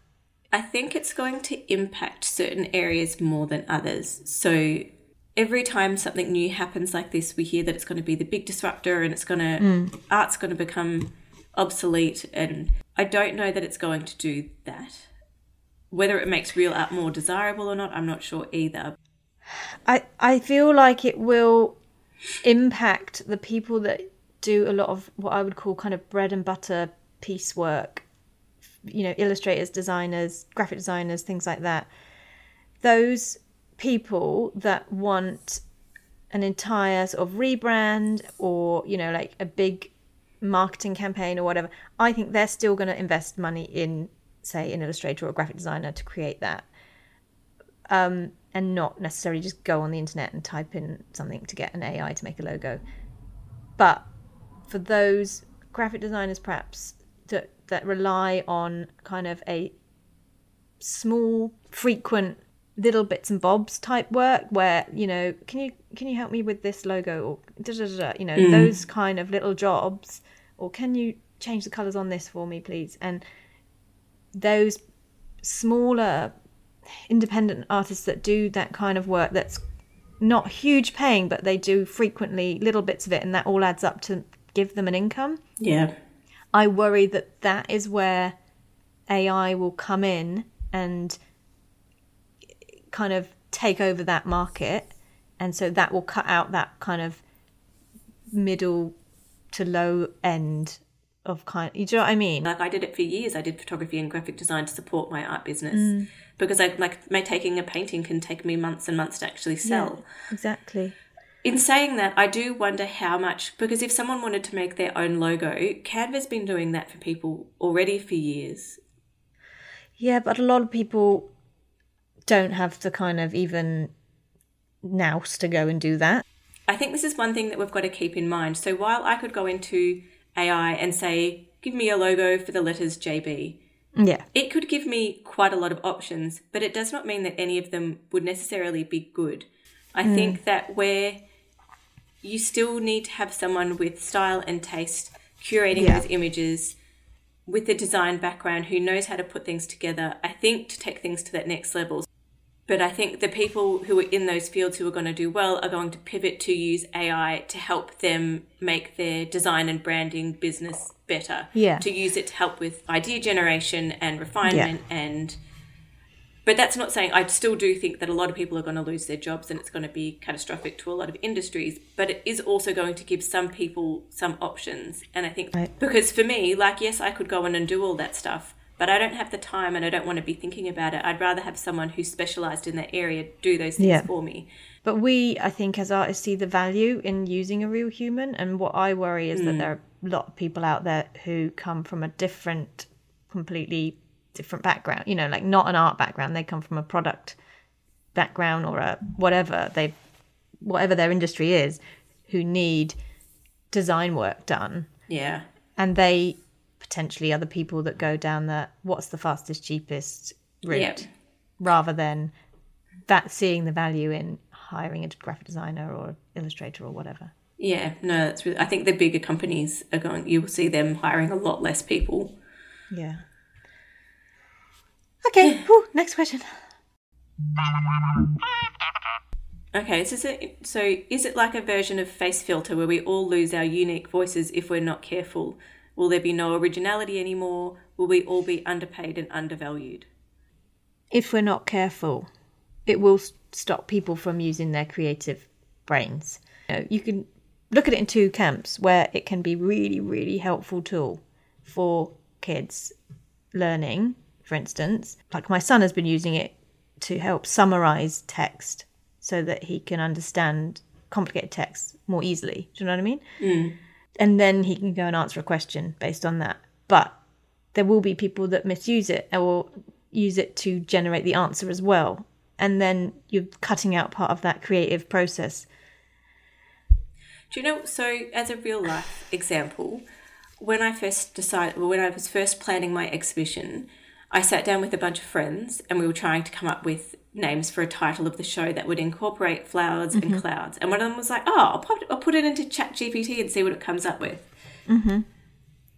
I think it's going to impact certain areas more than others. So every time something new happens like this, we hear that it's going to be the big disruptor and it's going to, Mm. art's going to become obsolete. And I don't know that it's going to do that. Whether it makes real art more desirable or not, I'm not sure either. I I feel like it will impact the people that do a lot of what I would call kind of bread and butter piecework. You know, illustrators, designers, graphic designers, things like that. Those people that want an entire sort of rebrand or you know like a big marketing campaign or whatever i think they're still going to invest money in say an illustrator or a graphic designer to create that um, and not necessarily just go on the internet and type in something to get an ai to make a logo but for those graphic designers perhaps that that rely on kind of a small frequent little bits and bobs type work where you know can you can you help me with this logo or da, da, da, da, you know Mm. those kind of little jobs or can you change the colors on this for me please and those smaller independent artists that do that kind of work that's not huge paying but they do frequently little bits of it and that all adds up to give them an income Yeah. I worry that that is where AI will come in and kind of take over that market. And so that will cut out that kind of middle to low end of kind. You know what I mean? Like I did it for years. I did photography and graphic design to support my art business Mm. because I like my taking a painting can take me months and months to actually sell. Yeah, exactly. In saying that, I do wonder how much because if someone wanted to make their own logo, Canva's been doing that for people already for years. Yeah, but a lot of people don't have the kind of even nous to go and do that. I think this is one thing that we've got to keep in mind. So while I could go into AI and say, give me a logo for the letters JB, Yeah. it could give me quite a lot of options, but it does not mean that any of them would necessarily be good. I mm. think that where you still need to have someone with style and taste curating Yeah. those images with a design background who knows how to put things together, I think to take things to that next level. But I think the people who are in those fields who are going to do well are going to pivot to use AI to help them make their design and branding business better. Yeah. To use it to help with idea generation and refinement and but that's not saying I still do think that a lot of people are going to lose their jobs and it's going to be catastrophic to a lot of industries, but it is also going to give some people some options. And I think because for me, like yes, I could go in and do all that stuff, but I don't have the time and I don't want to be thinking about it. I'd rather have someone who's specialized in that area do those things Yeah. for me. But we, I think, as artists, see the value in using a real human. And what I worry is that hmm. there are a lot of people out there who come from a different, completely different background. You know, like not an art background. They come from a product background or a whatever they, whatever their industry is, who need design work done, Yeah. and they potentially are the people that go down the what's the fastest, cheapest route, Yeah. rather than that seeing the value in hiring a graphic designer or illustrator or whatever. Yeah, no, that's really, I think the bigger companies are going you will see them hiring a lot less people. Yeah. Okay. whew, next question. Okay, so, so so is it like a version of face filter where we all lose our unique voices if we're not careful? Will there be no originality anymore? Will we all be underpaid and undervalued? If we're not careful, it will stop people from using their creative brains. You, know, you can look at it in two camps where it can be really, really helpful tool for kids learning, for instance. Like my son has been using it to help summarize text so that he can understand complicated text more easily. Do you know what I mean? Mm. And then he can go and answer a question based on that. But there will be people that misuse it or use it to generate the answer as well. And then you're cutting out part of that creative process. Do you know? So, as a real life example, when I first decided, when I was first planning my exhibition, I sat down with a bunch of friends and we were trying to come up with names for a title of the show that would incorporate flowers and clouds. And one of them was like, "Oh, I'll put, I'll put it into ChatGPT and see what it comes up with."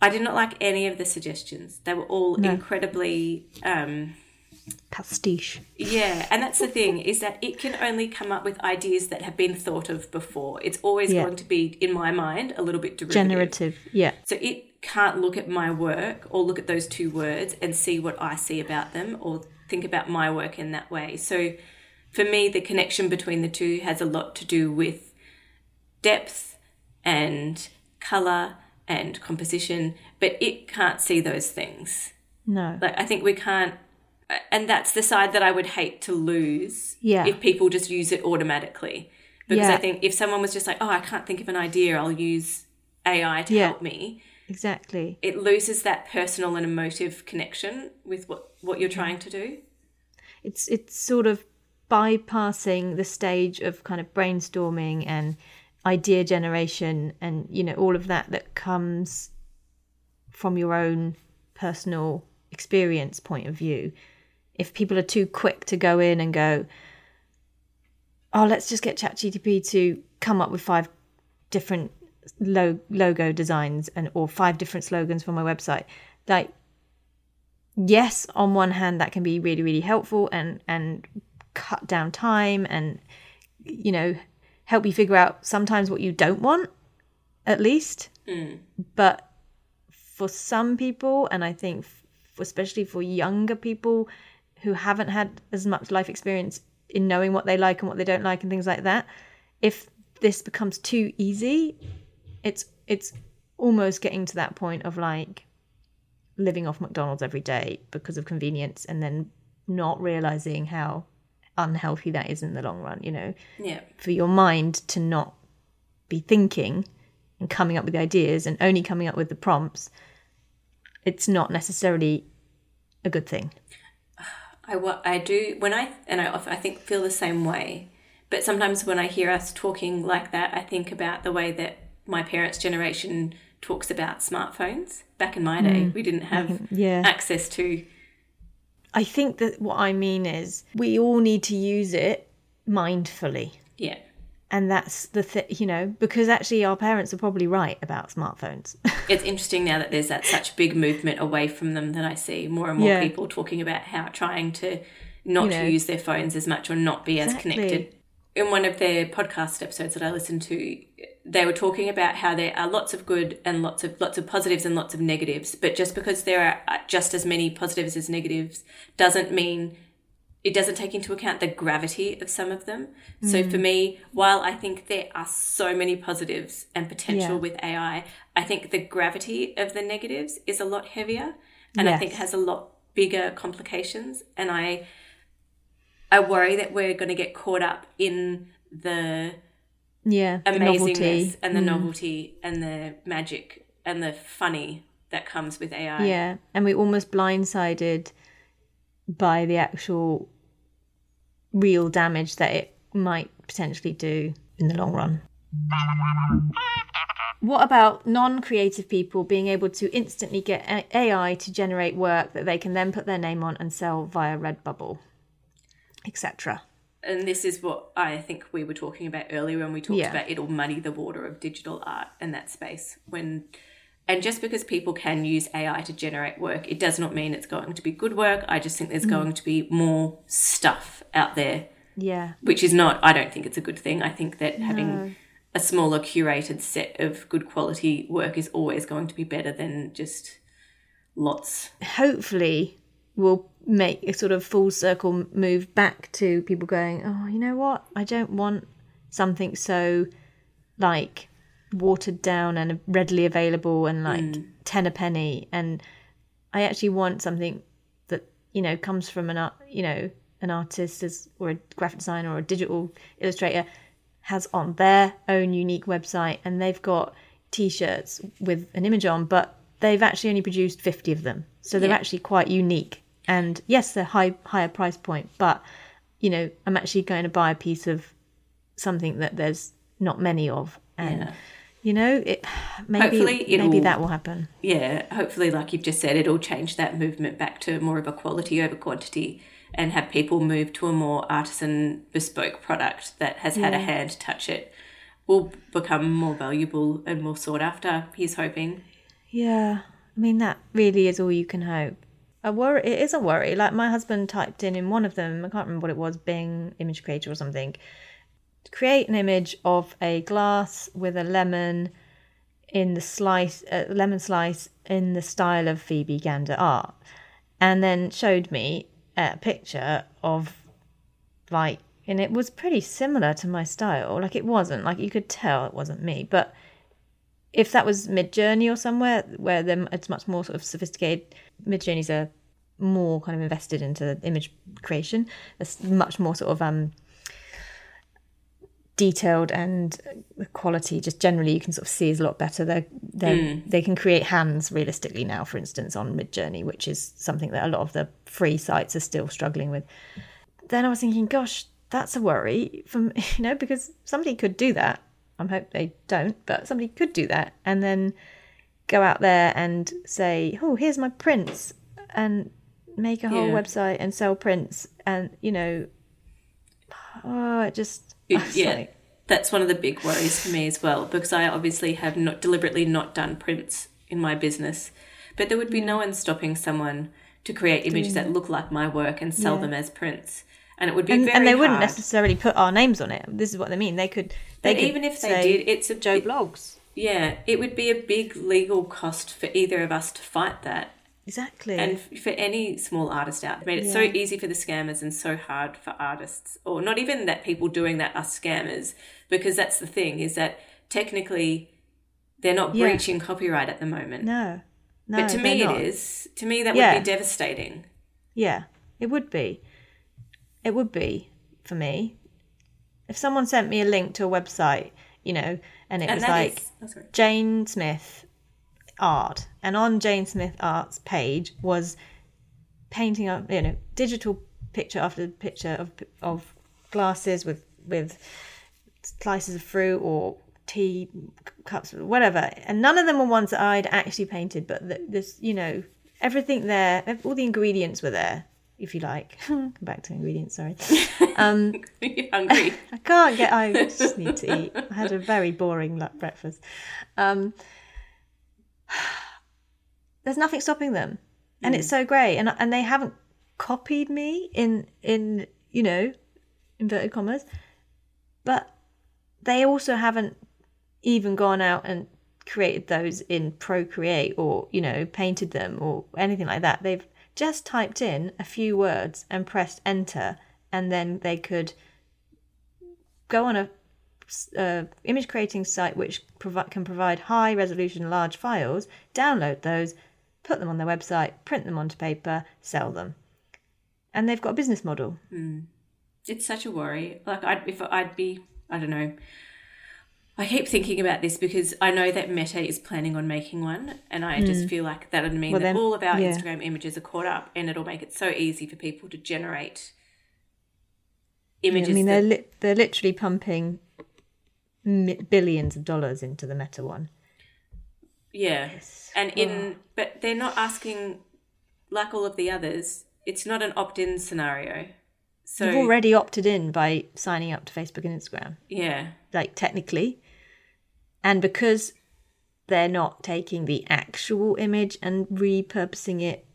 I did not like any of the suggestions. They were all incredibly. Um, Pastiche. yeah, and that's the thing is that it can only come up with ideas that have been thought of before. It's always Yeah. going to be, in my mind, a little bit derivative. Generative. Yeah. So it can't look at my work or look at those two words and see what I see about them or think about my work in that way. So for me, the connection between the two has a lot to do with depth and color and composition, but it can't see those things. No. Like I think we can't and that's the side that I would hate to lose Yeah. if people just use it automatically. Because Yeah. I think if someone was just like, "Oh, I can't think of an idea, I'll use AI to Yeah. help me." Exactly. It loses that personal and emotive connection with what what you're trying to do. It's it's sort of bypassing the stage of kind of brainstorming and idea generation and you know all of that that comes from your own personal experience point of view if people are too quick to go in and go oh let's just get ChatGPT to come up with five different lo- logo designs and or five different slogans for my website. Like yes on one hand that can be really really helpful and and cut down time and you know help you figure out sometimes what you don't want at least. Mm. But for some people and i think f- especially for younger people who haven't had as much life experience in knowing what they like and what they don't like and things like that if this becomes too easy it's it's almost getting to that point of like living off McDonald's every day because of convenience and then not realizing how unhealthy that is in the long run, you know, Yeah. for your mind to not be thinking and coming up with ideas and only coming up with the prompts, it's not necessarily a good thing. *sighs* I what I do when I and I often, I think feel the same way. But sometimes when I hear us talking like that, I think about the way that my parents' generation talks about smartphones. Back in my day, mm. we didn't have *laughs* yeah. access to. I think that what I mean is we all need to use it mindfully. Yeah, and that's the thing, you know, because actually our parents are probably right about smartphones. *laughs* it's interesting now that there's that such big movement away from them that I see more and more Yeah. people talking about how trying to not You know. use their phones as much or not be as connected. In one of their podcast episodes that I listened to, they were talking about how there are lots of good and lots of lots of positives and lots of negatives, but just because there are uh, just as many positives as negatives doesn't mean it doesn't take into account the gravity of some of them. So Mm. for me, while I think there are so many positives and potential Yeah. with AI, I think the gravity of the negatives is a lot heavier and I think has a lot bigger complications and I I worry that we're going to get caught up in the yeah, amazingness novelty. and the Mm. novelty and the magic and the funny that comes with AI. Yeah, and we're almost blindsided by the actual real damage that it might potentially do in the long run. What about non creative people being able to instantly get AI to generate work that they can then put their name on and sell via Redbubble, etc.? and this is what I think we were talking about earlier when we talked Yeah. about it'll muddy the water of digital art and that space when and just because people can use AI to generate work, it does not mean it's going to be good work. I just think there's Mm. going to be more stuff out there, Yeah. which is not, I don't think it's a good thing. I think that No. having a smaller curated set of good quality work is always going to be better than just lots. hopefully will make a sort of full circle move back to people going, oh, you know what? I don't want something so like watered down and readily available and like Mm. 10 a penny. And I actually want something that, you know, comes from an art, you know, an artist as, or a graphic designer or a digital illustrator has on their own unique website and they've got t-shirts with an image on but they've actually only produced 50 of them so they're Yeah. actually quite unique and yes they're high higher price point but you know i'm actually going to buy a piece of something that there's not many of and Yeah. you know it maybe maybe that will happen yeah, hopefully, like you've just said, it'll change that movement back to more of a quality over quantity and have people move to a more artisan, bespoke product that has had a hand touch it. Will become more valuable and more sought after. He's hoping. Yeah, I mean that really is all you can hope. A worry, it is a worry. Like my husband typed in in one of them, I can't remember what it was, Bing image creator or something. Create an image of a glass with a lemon in the slice, a lemon slice in the style of Phoebe Gander art, and then showed me a picture of like, and it was pretty similar to my style. Like it wasn't like you could tell it wasn't me, but if that was Midjourney or somewhere where them it's much more sort of sophisticated. Midjourney's are more kind of invested into image creation. It's much more sort of um detailed and the quality just generally you can sort of see is a lot better. They they Mm. they can create hands realistically now, for instance, on Midjourney, which is something that a lot of the free sites are still struggling with. Then I was thinking, gosh, that's a worry from *laughs* you know because somebody could do that. I hope they don't, but somebody could do that and then go out there and say, "Oh, here's my prints," and make a whole Yeah. website and sell prints, and you know, oh, it just *laughs* yeah, like- that's one of the big worries for me as well because I obviously have not deliberately not done prints in my business, but there would be no one stopping someone to create images that look like my work and sell Yeah. them as prints, and it would be and, very and they wouldn't necessarily put our names on it. This is what they mean. They could, they But could even if they say, did, it's a Joe Bloggs. Yeah, it would be a big legal cost for either of us to fight that. Exactly. And for any small artist out there, made it so Yeah. easy for the scammers and so hard for artists, or not even that people doing that are scammers, because that's the thing is that technically they're not Yeah. breaching copyright at the moment. no, no. but to me, not. is. To me, that Yeah. would be devastating. Yeah, it would be. It would be for me. If someone sent me a link to a website, you know, and it And was like is- oh. Jane Smith art, and on Jane Smith art's page was painting up, you know, digital picture after picture of of glasses with with slices of fruit or tea cups, whatever, and none of them were ones that I'd actually painted, but th- this, you know, everything there, all the ingredients were there, if you like. *laughs* Come back to ingredients, sorry. *laughs* Um, You're hungry. *laughs* I can't get. I just need to eat. I had a very boring breakfast. Um, *sighs* there's nothing stopping them, and it's mm. so great. And and they haven't copied me in in you know inverted commas, but they also haven't even gone out and created those in Procreate or you know painted them or anything like that. They've just typed in a few words and pressed enter, and then they could go on a uh, image creating site which provi- can provide high resolution large files, download those, put them on their website, print them onto paper, sell them. And they've got a business model. It's such a worry. Like, I'd, if I'd be, I don't know. I keep thinking about this because I know that Meta is planning on making one, and I just feel like that would mean Hmm. Well, that then- all of our yeah. Instagram images are caught up, and it'll make it so easy for people to generate images. I mean, that- they're li- they're literally pumping billions of dollars into the Meta one. Yeah. And in oh. but they're not asking like all of the others, it's not an opt-in scenario. So You've already opted in by signing up to Facebook and Instagram, yeah. like technically, and because they're not taking the actual image and repurposing it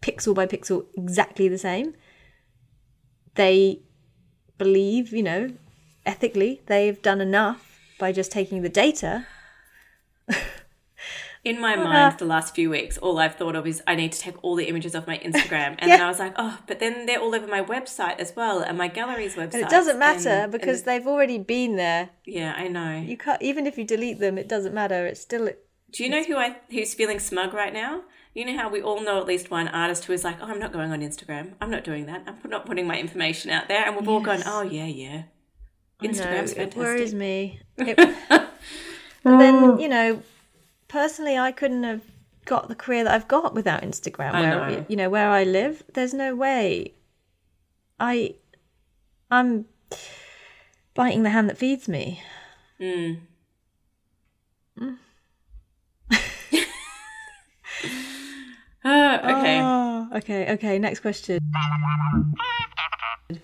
pixel by pixel exactly the same. They believe, you know, ethically, they've done enough by just taking the data. In my *laughs* mind, uh, the last few weeks, all I've thought of is I need to take all the images off my Instagram, *laughs* and then I was like, oh, but then they're all over my website as well, and my gallery's website. And it doesn't matter because they've already been there. yeah, I know. You can't even if you delete them, it doesn't matter. It's still Do you know who I who's feeling smug right now? You know how we all know at least one artist who is like, oh, I'm not going on Instagram. I'm not doing that. I'm not putting my information out there, and we've all gone, oh yeah, yeah. Instagram's No, fantastic. It worries me. *laughs* It, but then, you know, personally, I couldn't have got the career that I've got without Instagram. I where know. you know where I live, there's no way. I, I'm biting the hand that feeds me. Mm. *laughs* Ah, okay. Oh, okay. Okay. Next question.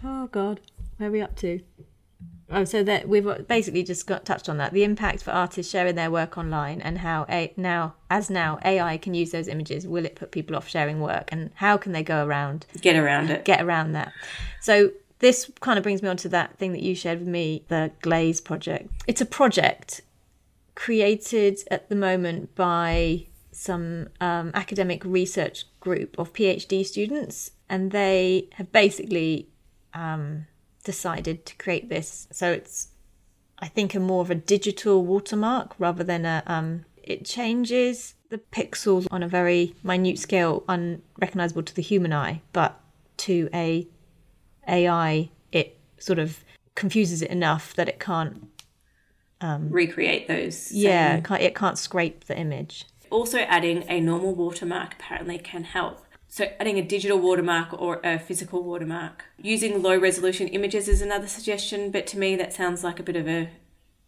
Oh God, where are we up to? Oh, so that we've basically just got touched on that. The impact for artists sharing their work online, and how a, now, as now, AI can use those images. Will it put people off sharing work, and how can they go around Get around it. get around that? So this kind of brings me on to that thing that you shared with me, the Glaze project. It's a project created at the moment by some um, academic research group of PhD students, and they have basically um, decided to create this. So it's, I think, a more of a digital watermark rather than a. Um, it changes the pixels on a very minute scale, unrecognizable to the human eye, but to a AI, it sort of confuses it enough that it can't. um, Recreate those. Yeah, it can't, it can't scrape the image. Also, adding a normal watermark apparently can help. So, adding a digital watermark or a physical watermark. Using low resolution images is another suggestion, but to me, that sounds like a bit of a.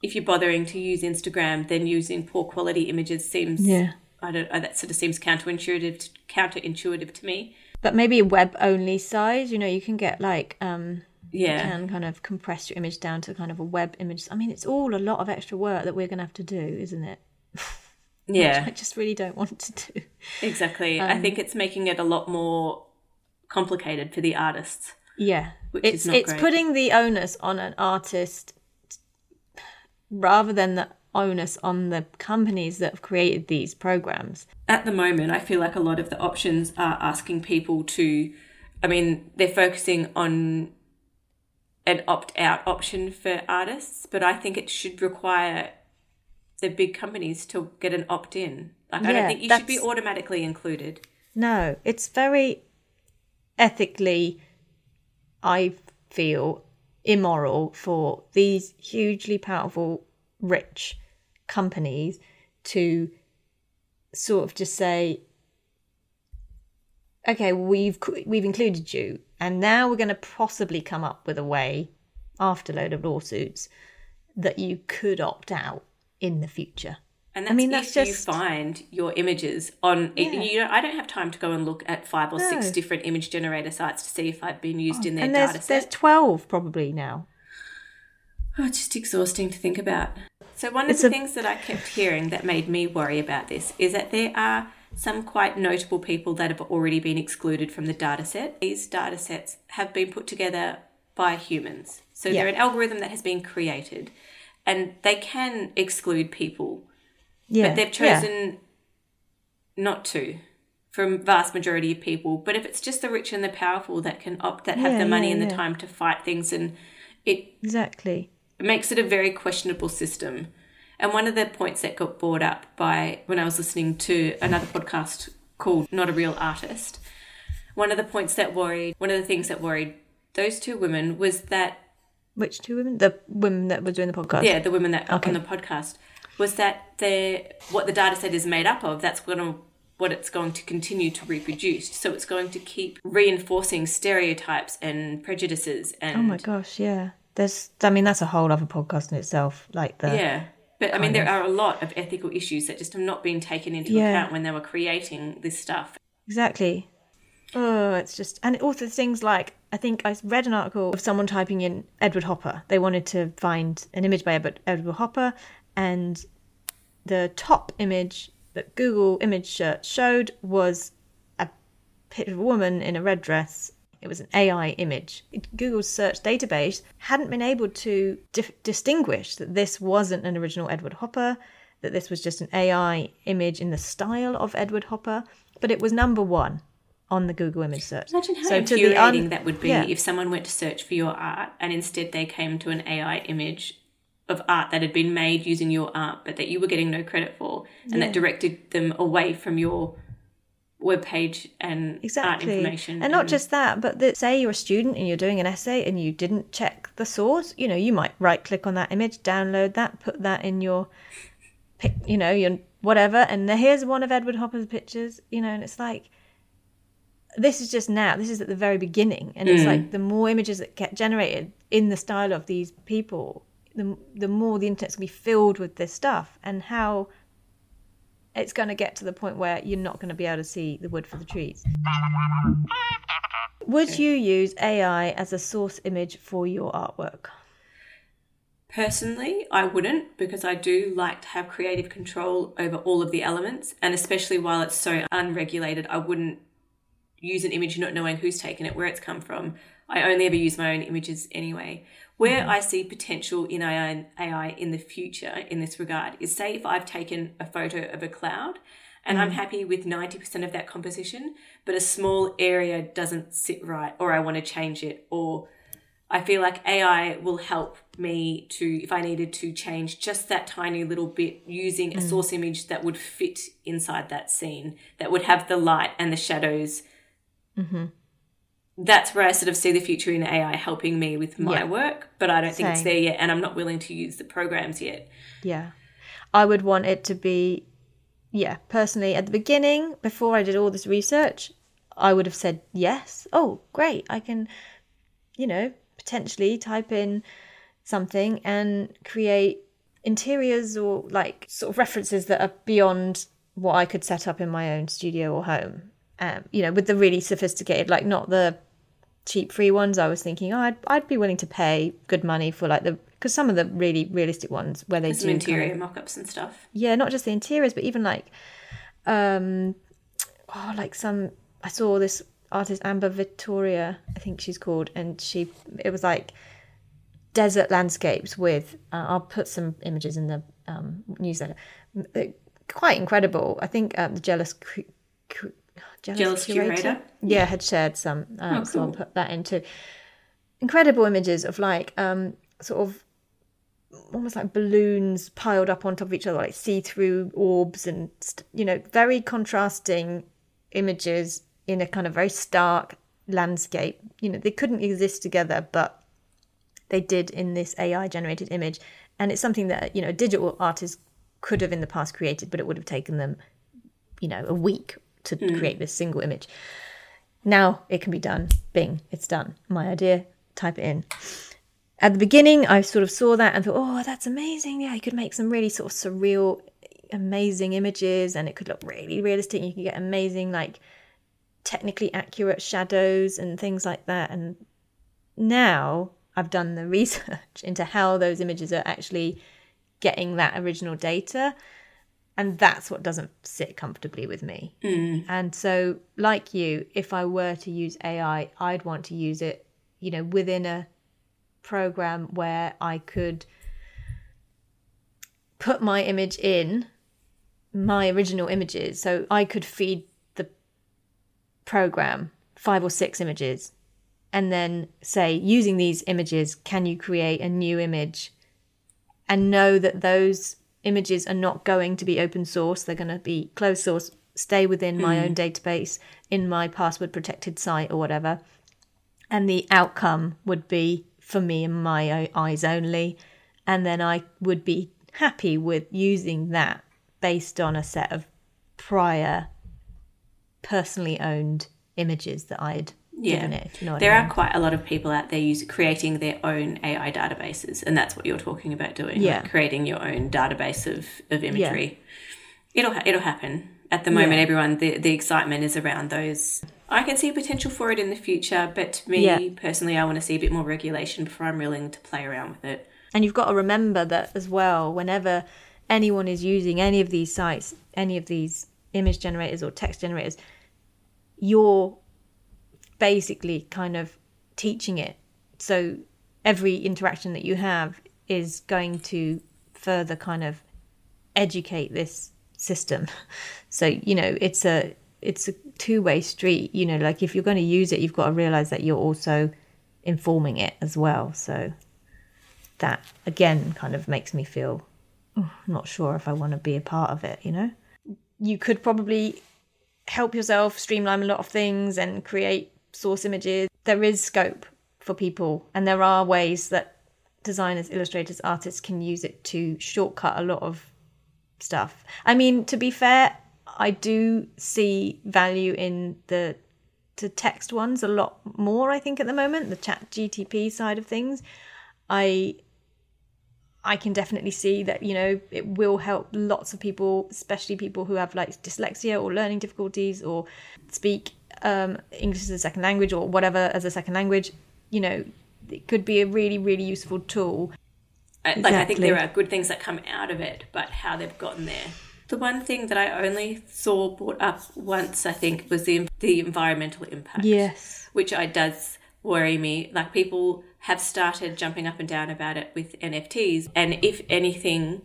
If you're bothering to use Instagram, then using poor quality images seems. Yeah. I don't. uh, That sort of seems counterintuitive. Counterintuitive to me. But maybe a web only size. You know, you can get like um, Yeah. can kind of compress your image down to kind of a web image. I mean, it's all a lot of extra work that we're going to have to do, isn't it? *laughs* Yeah. I just really don't want to do. Exactly. I um, think it's making it a lot more complicated for the artists. Yeah, it's it's great. putting the onus on an artist rather than the onus on the companies that have created these programs. At the moment, I feel like a lot of the options are asking people to, I mean, they're focusing on an opt out option for artists, but I think it should require the big companies to get an opt in. Like, I don't think you should be automatically included. No, it's very ethically, I feel, immoral for these hugely powerful, rich companies to sort of just say, okay, we've we've included you, and now we're going to possibly come up with a way, after a load of lawsuits, that you could opt out in the future. And I that's mean, if that's you find your images on. Yeah. You know, I don't have time to go and look at five or six different image generator sites to see if I've been used oh, in their and there's data there's 12 probably now. Oh, it's just exhausting to think about. So one It's of the a- things that I kept hearing that made me worry about this is that there are some quite notable people that have already been excluded from the data set. These data sets have been put together by humans. So they're an algorithm that has been created and they can exclude people, Yeah. but they've yeah. chosen not to from vast majority of people. But if it's just the rich and the powerful that can opt that have the money yeah, and the yeah. time to fight things and it Exactly. it makes it a very questionable system. And one of the points that got brought up by when I was listening to another podcast called Not a Real Artist, one of the points that worried, one of the things that worried those two women was that, Which two women? The women that were doing the podcast. yeah, the women that Okay. on the podcast, was that they what the data set is made up of, that's going to what it's going to continue to reproduce. So it's going to keep reinforcing stereotypes and prejudices and Oh my gosh, yeah. There's, I mean, that's a whole other podcast in itself. Like the, Yeah. But I mean, there of- are a lot of ethical issues that just have not been taken into Yeah. account when they were creating this stuff. Exactly. Oh, it's just, and also things like I think I read an article of someone typing in Edward Hopper. They wanted to find an image by Edward, Edward Hopper, and the top image that Google image search showed was a picture of a woman in a red dress. It was an AI image. Google's search database hadn't been able to distinguish that this wasn't an original Edward Hopper, that this was just an AI image in the style of Edward Hopper, but it was number one on the Google image search. Imagine how So to the infuriating un- that would be Yeah. if someone went to search for your art and instead they came to an AI image of art that had been made using your art but that you were getting no credit for and that directed them away from your webpage and art information. and not just that but that say you're a student and you're doing an essay and you didn't check the source you know you might right click on that image download that put that in your you know your whatever and here's one of edward hopper's pictures you know and it's like this is just now this is at the very beginning and it's like mm. the more images that get generated in the style of these people the, the more the internet's going to be filled with this stuff and how it's going to get to the point where you're not going to be able to see the wood for the trees. Would you use AI as a source image for your artwork? Personally, I wouldn't because I do like to have creative control over all of the elements, and especially while it's so unregulated, I wouldn't use an image not knowing who's taken it, where it's come from. I only ever use my own images anyway. Where mm-hmm. I see potential in AI, AI in the future in this regard is say if I've taken a photo of a cloud and I'm mm. happy with 90% of that composition, but a small area doesn't sit right, or I want to change it, or I feel like AI will help me to, if I needed to change just that tiny little bit using a mm. source image that would fit inside that scene, that would have the light and the shadows. Mm-hmm. That's where I sort of see the future in AI helping me with my Yeah. work, but I don't think it's there yet, and I'm not willing to use the programs yet. Yeah. I would want it to be, yeah, personally, at the beginning, before I did all this research, I would have said yes. Oh, great. I can, you know, potentially type in something and create interiors or like sort of references that are beyond what I could set up in my own studio or home. Um, you know, with the really sophisticated, like not the cheap free ones. I was thinking, oh, I'd I'd be willing to pay good money for like the because some of the really realistic ones where they do kind interior of- mock-ups and stuff. yeah, not just the interiors, but even like, um, oh, like some. I saw this artist Amber Victoria, I think she's called, and she it was like desert landscapes with. Uh, I'll put some images in the um, newsletter. Uh, Quite incredible. I think um, the jealous. Jealous, Jealous Curator? yeah, had shared some, um, Oh, so I'll put that into incredible images of like um sort of almost like balloons piled up on top of each other, like see-through orbs, and st- you know, very contrasting images in a kind of very stark landscape. You know, they couldn't exist together, but they did in this AI-generated image, and it's something that you know, digital artists could have in the past created, but it would have taken them, you know, a week to hmm. create this single image. Now it can be done. Bing, it's done. My idea, type it in at the beginning, I sort of saw that and thought, oh, that's amazing. Yeah, you could make some really sort of surreal, amazing images and it could look really realistic. You could get amazing, like technically accurate shadows and things like that. And now I've done the *laughs* research into how those images are actually getting that original data. And that's what doesn't sit comfortably with me. Mm. And so, like you, if I were to use AI, I'd want to use it, you know, within a program where I could put my image in my original images. So I could feed the program five or six images and then say, using these images, can you create a new image? And know that those images are not going to be open source, they're going to be closed source, stay within my Mm. own database in my password protected site or whatever. And the outcome would be for me and my eyes only. And then I would be happy with using that based on a set of prior personally owned images that I'd given it. You know there I are quite a lot of people out there use, creating their own AI databases, and that's what you're talking about doing. Yeah. like creating your own database of, of imagery. It'll ha- it'll happen. At the moment, Yeah. everyone the the excitement is around those. I can see potential for it in the future, but to me Yeah. personally, I want to see a bit more regulation before I'm willing to play around with it. And you've got to remember that as well, whenever anyone is using any of these sites, any of these image generators or text generators, you're basically kind of teaching it. So every interaction that you have is going to further kind of educate this system. *laughs* So, you know, it's a it's a two-way street, you know, like if you're going to use it, you've got to realize that you're also informing it as well. So that again kind of makes me feel "Oh, not sure if I want to be a part of it, you know? You could probably help yourself streamline a lot of things and create source images. There is scope for people, and there are ways that designers, illustrators, artists can use it to shortcut a lot of stuff. I mean, to be fair, I do see value in the to text ones a lot more, I think, at the moment, the chat GTP side of things. I I can definitely see that, you know, it will help lots of people, especially people who have like dyslexia or learning difficulties or speak um, English as a second language or whatever as a second language. You know, it could be a really, really useful tool. I- Like I think there are good things that come out of it, but how they've gotten there. The one thing that I only saw brought up once, I think, was the the environmental impact. Yes. which I does worry me. Like people have started jumping up and down about it with NFTs, and if anything,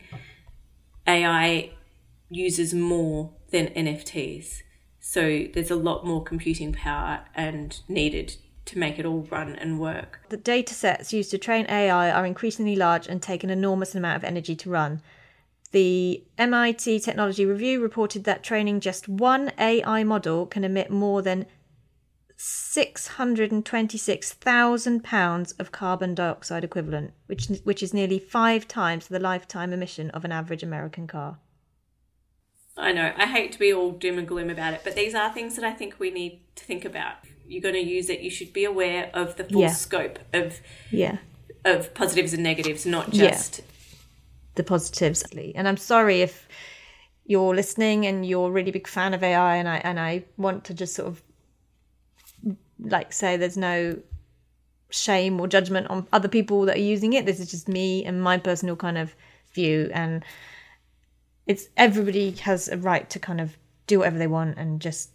AI uses more than NFTs. So there's a lot more computing power and needed to make it all run and work. The data sets used to train AI are increasingly large and take an enormous amount of energy to run. The MIT Technology Review reported that training just one AI model can emit more than 626,000 pounds of carbon dioxide equivalent, which, which is nearly five times the lifetime emission of an average American car. I know, I hate to be all doom and gloom about it, but these are things that I think we need to think about. You're going to use it, you should be aware of the full Yeah. scope of Yeah. of positives and negatives, not Yeah. just the positives. And I'm sorry if you're listening and you're a really big fan of AI and I and I want to just sort of like say there's no shame or judgment on other people that are using it. This is just me and my personal kind of view and it's everybody has a right to kind of do whatever they want and just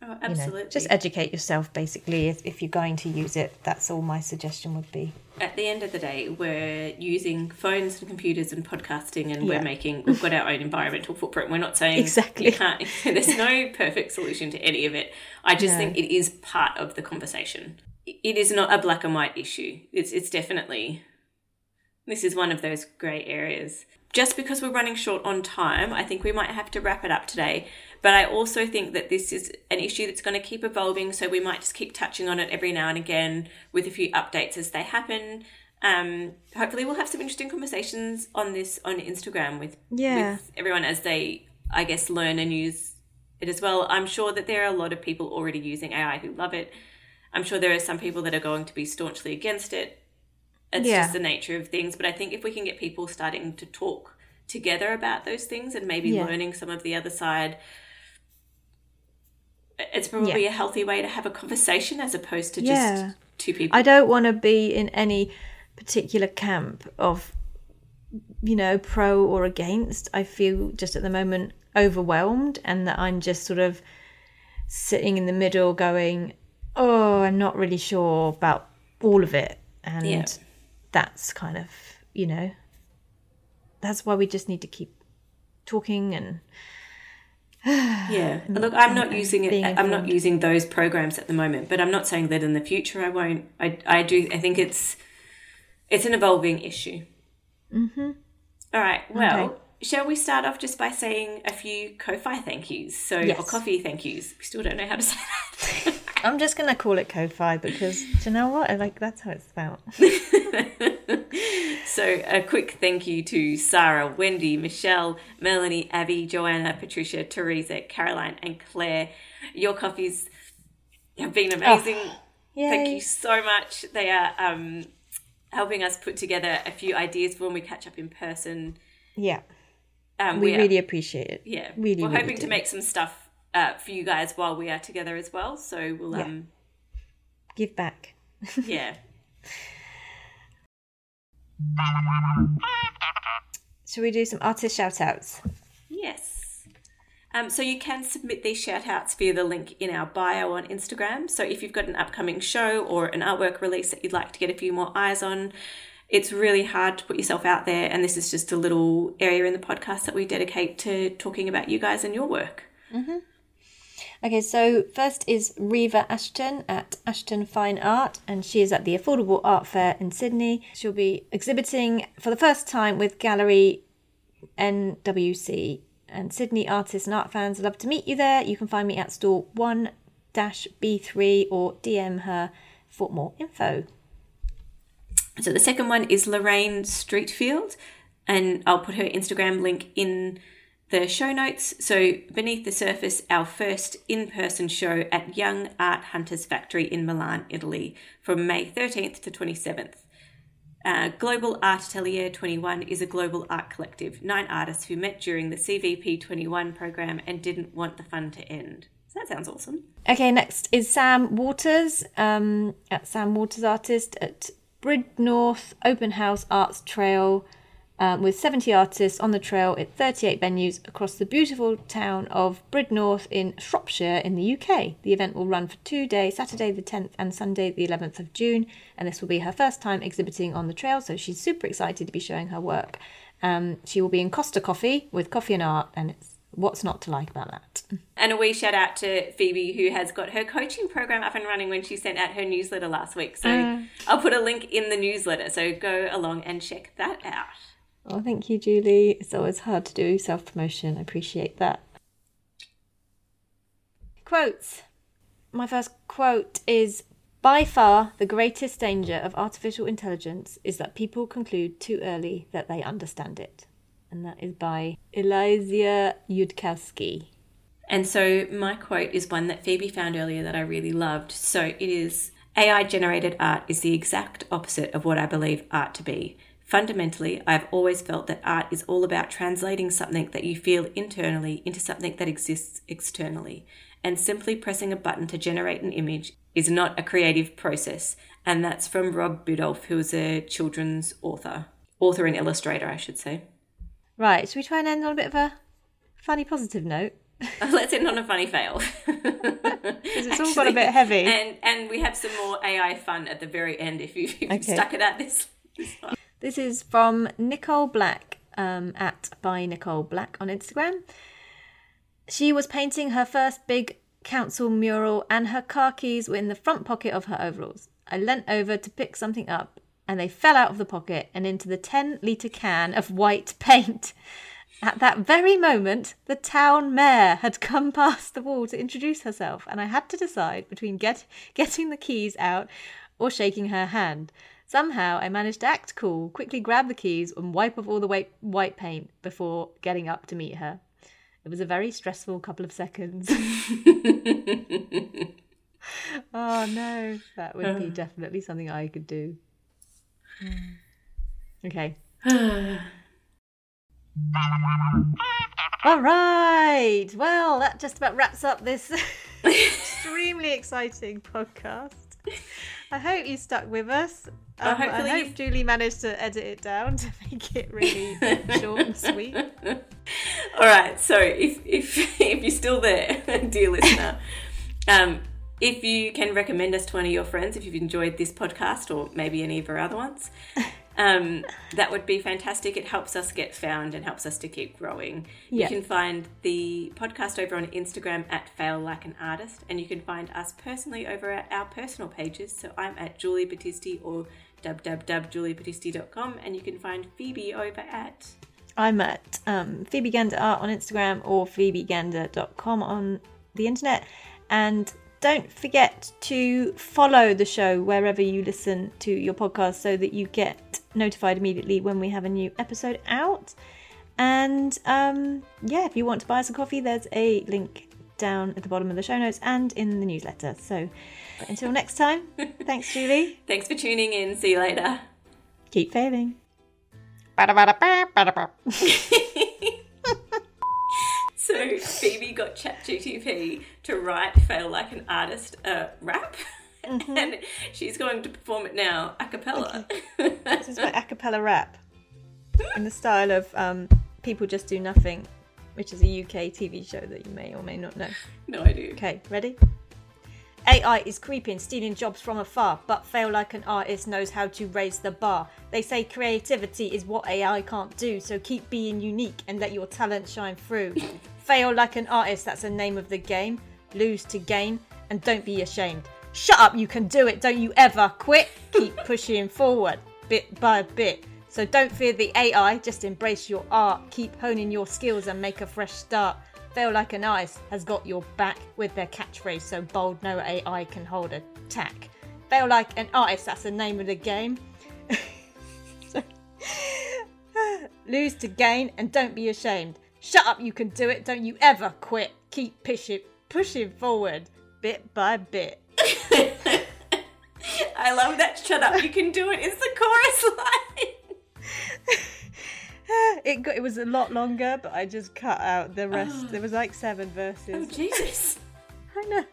Oh, you know, absolutely. just educate yourself basically if, if you're going to use it that's all my suggestion would be at the end of the day, we're using phones and computers and podcasting, and Yeah. we're making we've got our own environmental footprint. We're not saying Exactly. can't. *laughs* There's no perfect solution to any of it. I just No. think it is part of the conversation. It is not a black and white issue. It's it's definitely this is one of those grey areas. Just because we're running short on time, I think we might have to wrap it up today. But I also think that this is an issue that's going to keep evolving, so we might just keep touching on it every now and again with a few updates as they happen. Um, hopefully, we'll have some interesting conversations on this on Instagram with, Yeah. with everyone as they, I guess, learn and use it as well. I'm sure that there are a lot of people already using AI who love it. I'm sure there are some people that are going to be staunchly against it. It's Yeah. just the nature of things. But I think if we can get people starting to talk together about those things and maybe Yeah. learning some of the other side. It's probably Yeah. a healthy way to have a conversation as opposed to just two people. I don't want to be in any particular camp of, you know, pro or against. I feel just at the moment overwhelmed and that I'm just sort of sitting in the middle going, oh, I'm not really sure about all of it. And Yeah. That's kind of, you know, that's why we just need to keep talking and *sighs* Yeah. Look, I'm not using it. I'm not using those programs at the moment, but I'm not saying that in the future I won't. I I do. I think it's it's an evolving issue. Mm-hmm. All right. Well, Okay. Shall we start off just by saying a few Ko-fi thank yous? So or coffee thank yous. We still don't know how to say that. I'm just going to call it Ko-Fi because, do you know what? I like that's how it's spelled. *laughs* So, a quick thank you to Sarah, Wendy, Michelle, Melanie, Abby, Joanna, Patricia, Teresa, Caroline, and Claire. Your coffees have been amazing. Thank you so much. They are um, helping us put together a few ideas for when we catch up in person. Yeah. Um, We are- really appreciate it. yeah, really, we're really hoping to make some stuff uh, for you guys while we are together as well. So we'll, Yeah. um, Give back. *laughs* yeah. Shall we do some artist shout outs? Yes. Um, so you can submit these shout outs via the link in our bio on Instagram. So if you've got an upcoming show or an artwork release that you'd like to get a few more eyes on, it's really hard to put yourself out there. And this is just a little area in the podcast that we dedicate to talking about you guys and your work. Mm-hmm. Okay, so first is Reva Ashton at Ashton Fine Art, and she is at the Affordable Art Fair in Sydney. She'll be exhibiting for the first time with Gallery NWC. And Sydney artists and art fans love to meet you there. You can find me at store 1 B3 or DM her for more info. So the second one is Lorraine Streetfield, and I'll put her Instagram link in the show notes. So beneath the surface, our first in-person show at Young Art Hunters Factory in Milan, Italy, from May 13th to 27th. Uh, global Art Atelier 21 is a global art collective, nine artists who met during the CVP 21 program and didn't want the fun to end. So that sounds awesome. Okay, next is Sam Waters um, at Sam Waters Artist at Bridgnorth Open House Arts Trail um, with 70 artists on the trail at 38 venues across the beautiful town of Bridgnorth in Shropshire in the UK. The event will run for two days, Saturday the 10th and Sunday the 11th of June, and this will be her first time exhibiting on the trail, so she's super excited to be showing her work. Um, she will be in Costa Coffee with coffee and art, and it's what's not to like about that. And a wee shout out to Phoebe, who has got her coaching program up and running when she sent out her newsletter last week. So ah. I'll put a link in the newsletter. So go along and check that out. Oh, thank you, Julie. It's always hard to do self promotion. I appreciate that. Quotes. My first quote is By far, the greatest danger of artificial intelligence is that people conclude too early that they understand it. And that is by Eliezer Yudkowsky. And so my quote is one that Phoebe found earlier that I really loved. So it is AI generated art is the exact opposite of what I believe art to be. Fundamentally, I've always felt that art is all about translating something that you feel internally into something that exists externally. And simply pressing a button to generate an image is not a creative process. And that's from Rob Biddulph, who is a children's author. Author and illustrator, I should say. Right, should we try and end on a bit of a funny positive note? *laughs* Let's end on a funny fail. *laughs* Because it's all got a bit heavy. And and we have some more AI fun at the very end if you if you Okay. stuck it out this. this. This is from Nicole Black um, at by Nicole Black on Instagram. She was painting her first big council mural, and her car keys were in the front pocket of her overalls. I leant over to pick something up, and they fell out of the pocket and into the 10 litre can of white *laughs* paint. At that very moment, the town mayor had come past the wall to introduce herself, and I had to decide between get, getting the keys out or shaking her hand. Somehow, I managed to act cool, quickly grab the keys, and wipe off all the white, white paint before getting up to meet her. It was a very stressful couple of seconds. *laughs* *laughs* oh no, that would be *sighs* definitely something I could do. Okay. *sighs* All right. Well, that just about wraps up this *laughs* extremely exciting podcast. I hope you stuck with us. Um, I hopefully hope you've- Julie managed to edit it down to make it really *laughs* short and sweet. All right. So if if *laughs* if you're still there, dear listener, um, if you can recommend us to one of your friends, if you've enjoyed this podcast or maybe any of our other ones, *laughs* um, that would be fantastic. It helps us get found and helps us to keep growing. You can find the podcast over on Instagram at Fail Like an Artist, and you can find us personally over at our personal pages. So I'm at Julie Battisti or www.juliebattisti.com, and you can find Phoebe over at I'm at um, Phoebe Gander Art on Instagram or phoebegander.com on the internet. And don't forget to follow the show wherever you listen to your podcast so that you get notified immediately when we have a new episode out. And um, yeah, if you want to buy us a coffee, there's a link down at the bottom of the show notes and in the newsletter. So until next time, *laughs* thanks, Julie. Thanks for tuning in. See you later. Keep failing. *laughs* So *laughs* Phoebe got ChatGTP to write "Fail Like an Artist" uh, rap, *laughs* and she's going to perform it now a cappella. *laughs* This is my a cappella rap in the style of um, People Just Do Nothing, which is a UK TV show that you may or may not know. no idea. Okay, ready? AI is creeping, stealing jobs from afar, but fail like an artist knows how to raise the bar. They say creativity is what AI can't do, so keep being unique and let your talent shine through. Fail like an artist, that's the name of the game. Lose to gain, and don't be ashamed. Shut up, you can do it, don't you ever quit. Keep *laughs* pushing forward, bit by bit. So don't fear the AI, just embrace your art. Keep honing your skills and make a fresh start. Fail like an artist has got your back with their catchphrase so bold no AI can hold a tack. Fail like an artist, that's the name of the game. *laughs* *sighs* Lose to gain and don't be ashamed. Shut up, you can do it, don't you ever quit. Keep pushing, pushing forward, bit by bit. *laughs* I love that. Shut up! You can do it. It's the chorus line. *laughs* It got, it was a lot longer, but I just cut out the rest. *gasps* There was like seven verses. Oh Jesus! *laughs* I know.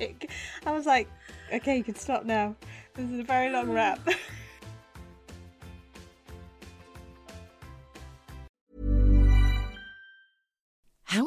It, I was like, okay, you can stop now. This is a very long mm. rap.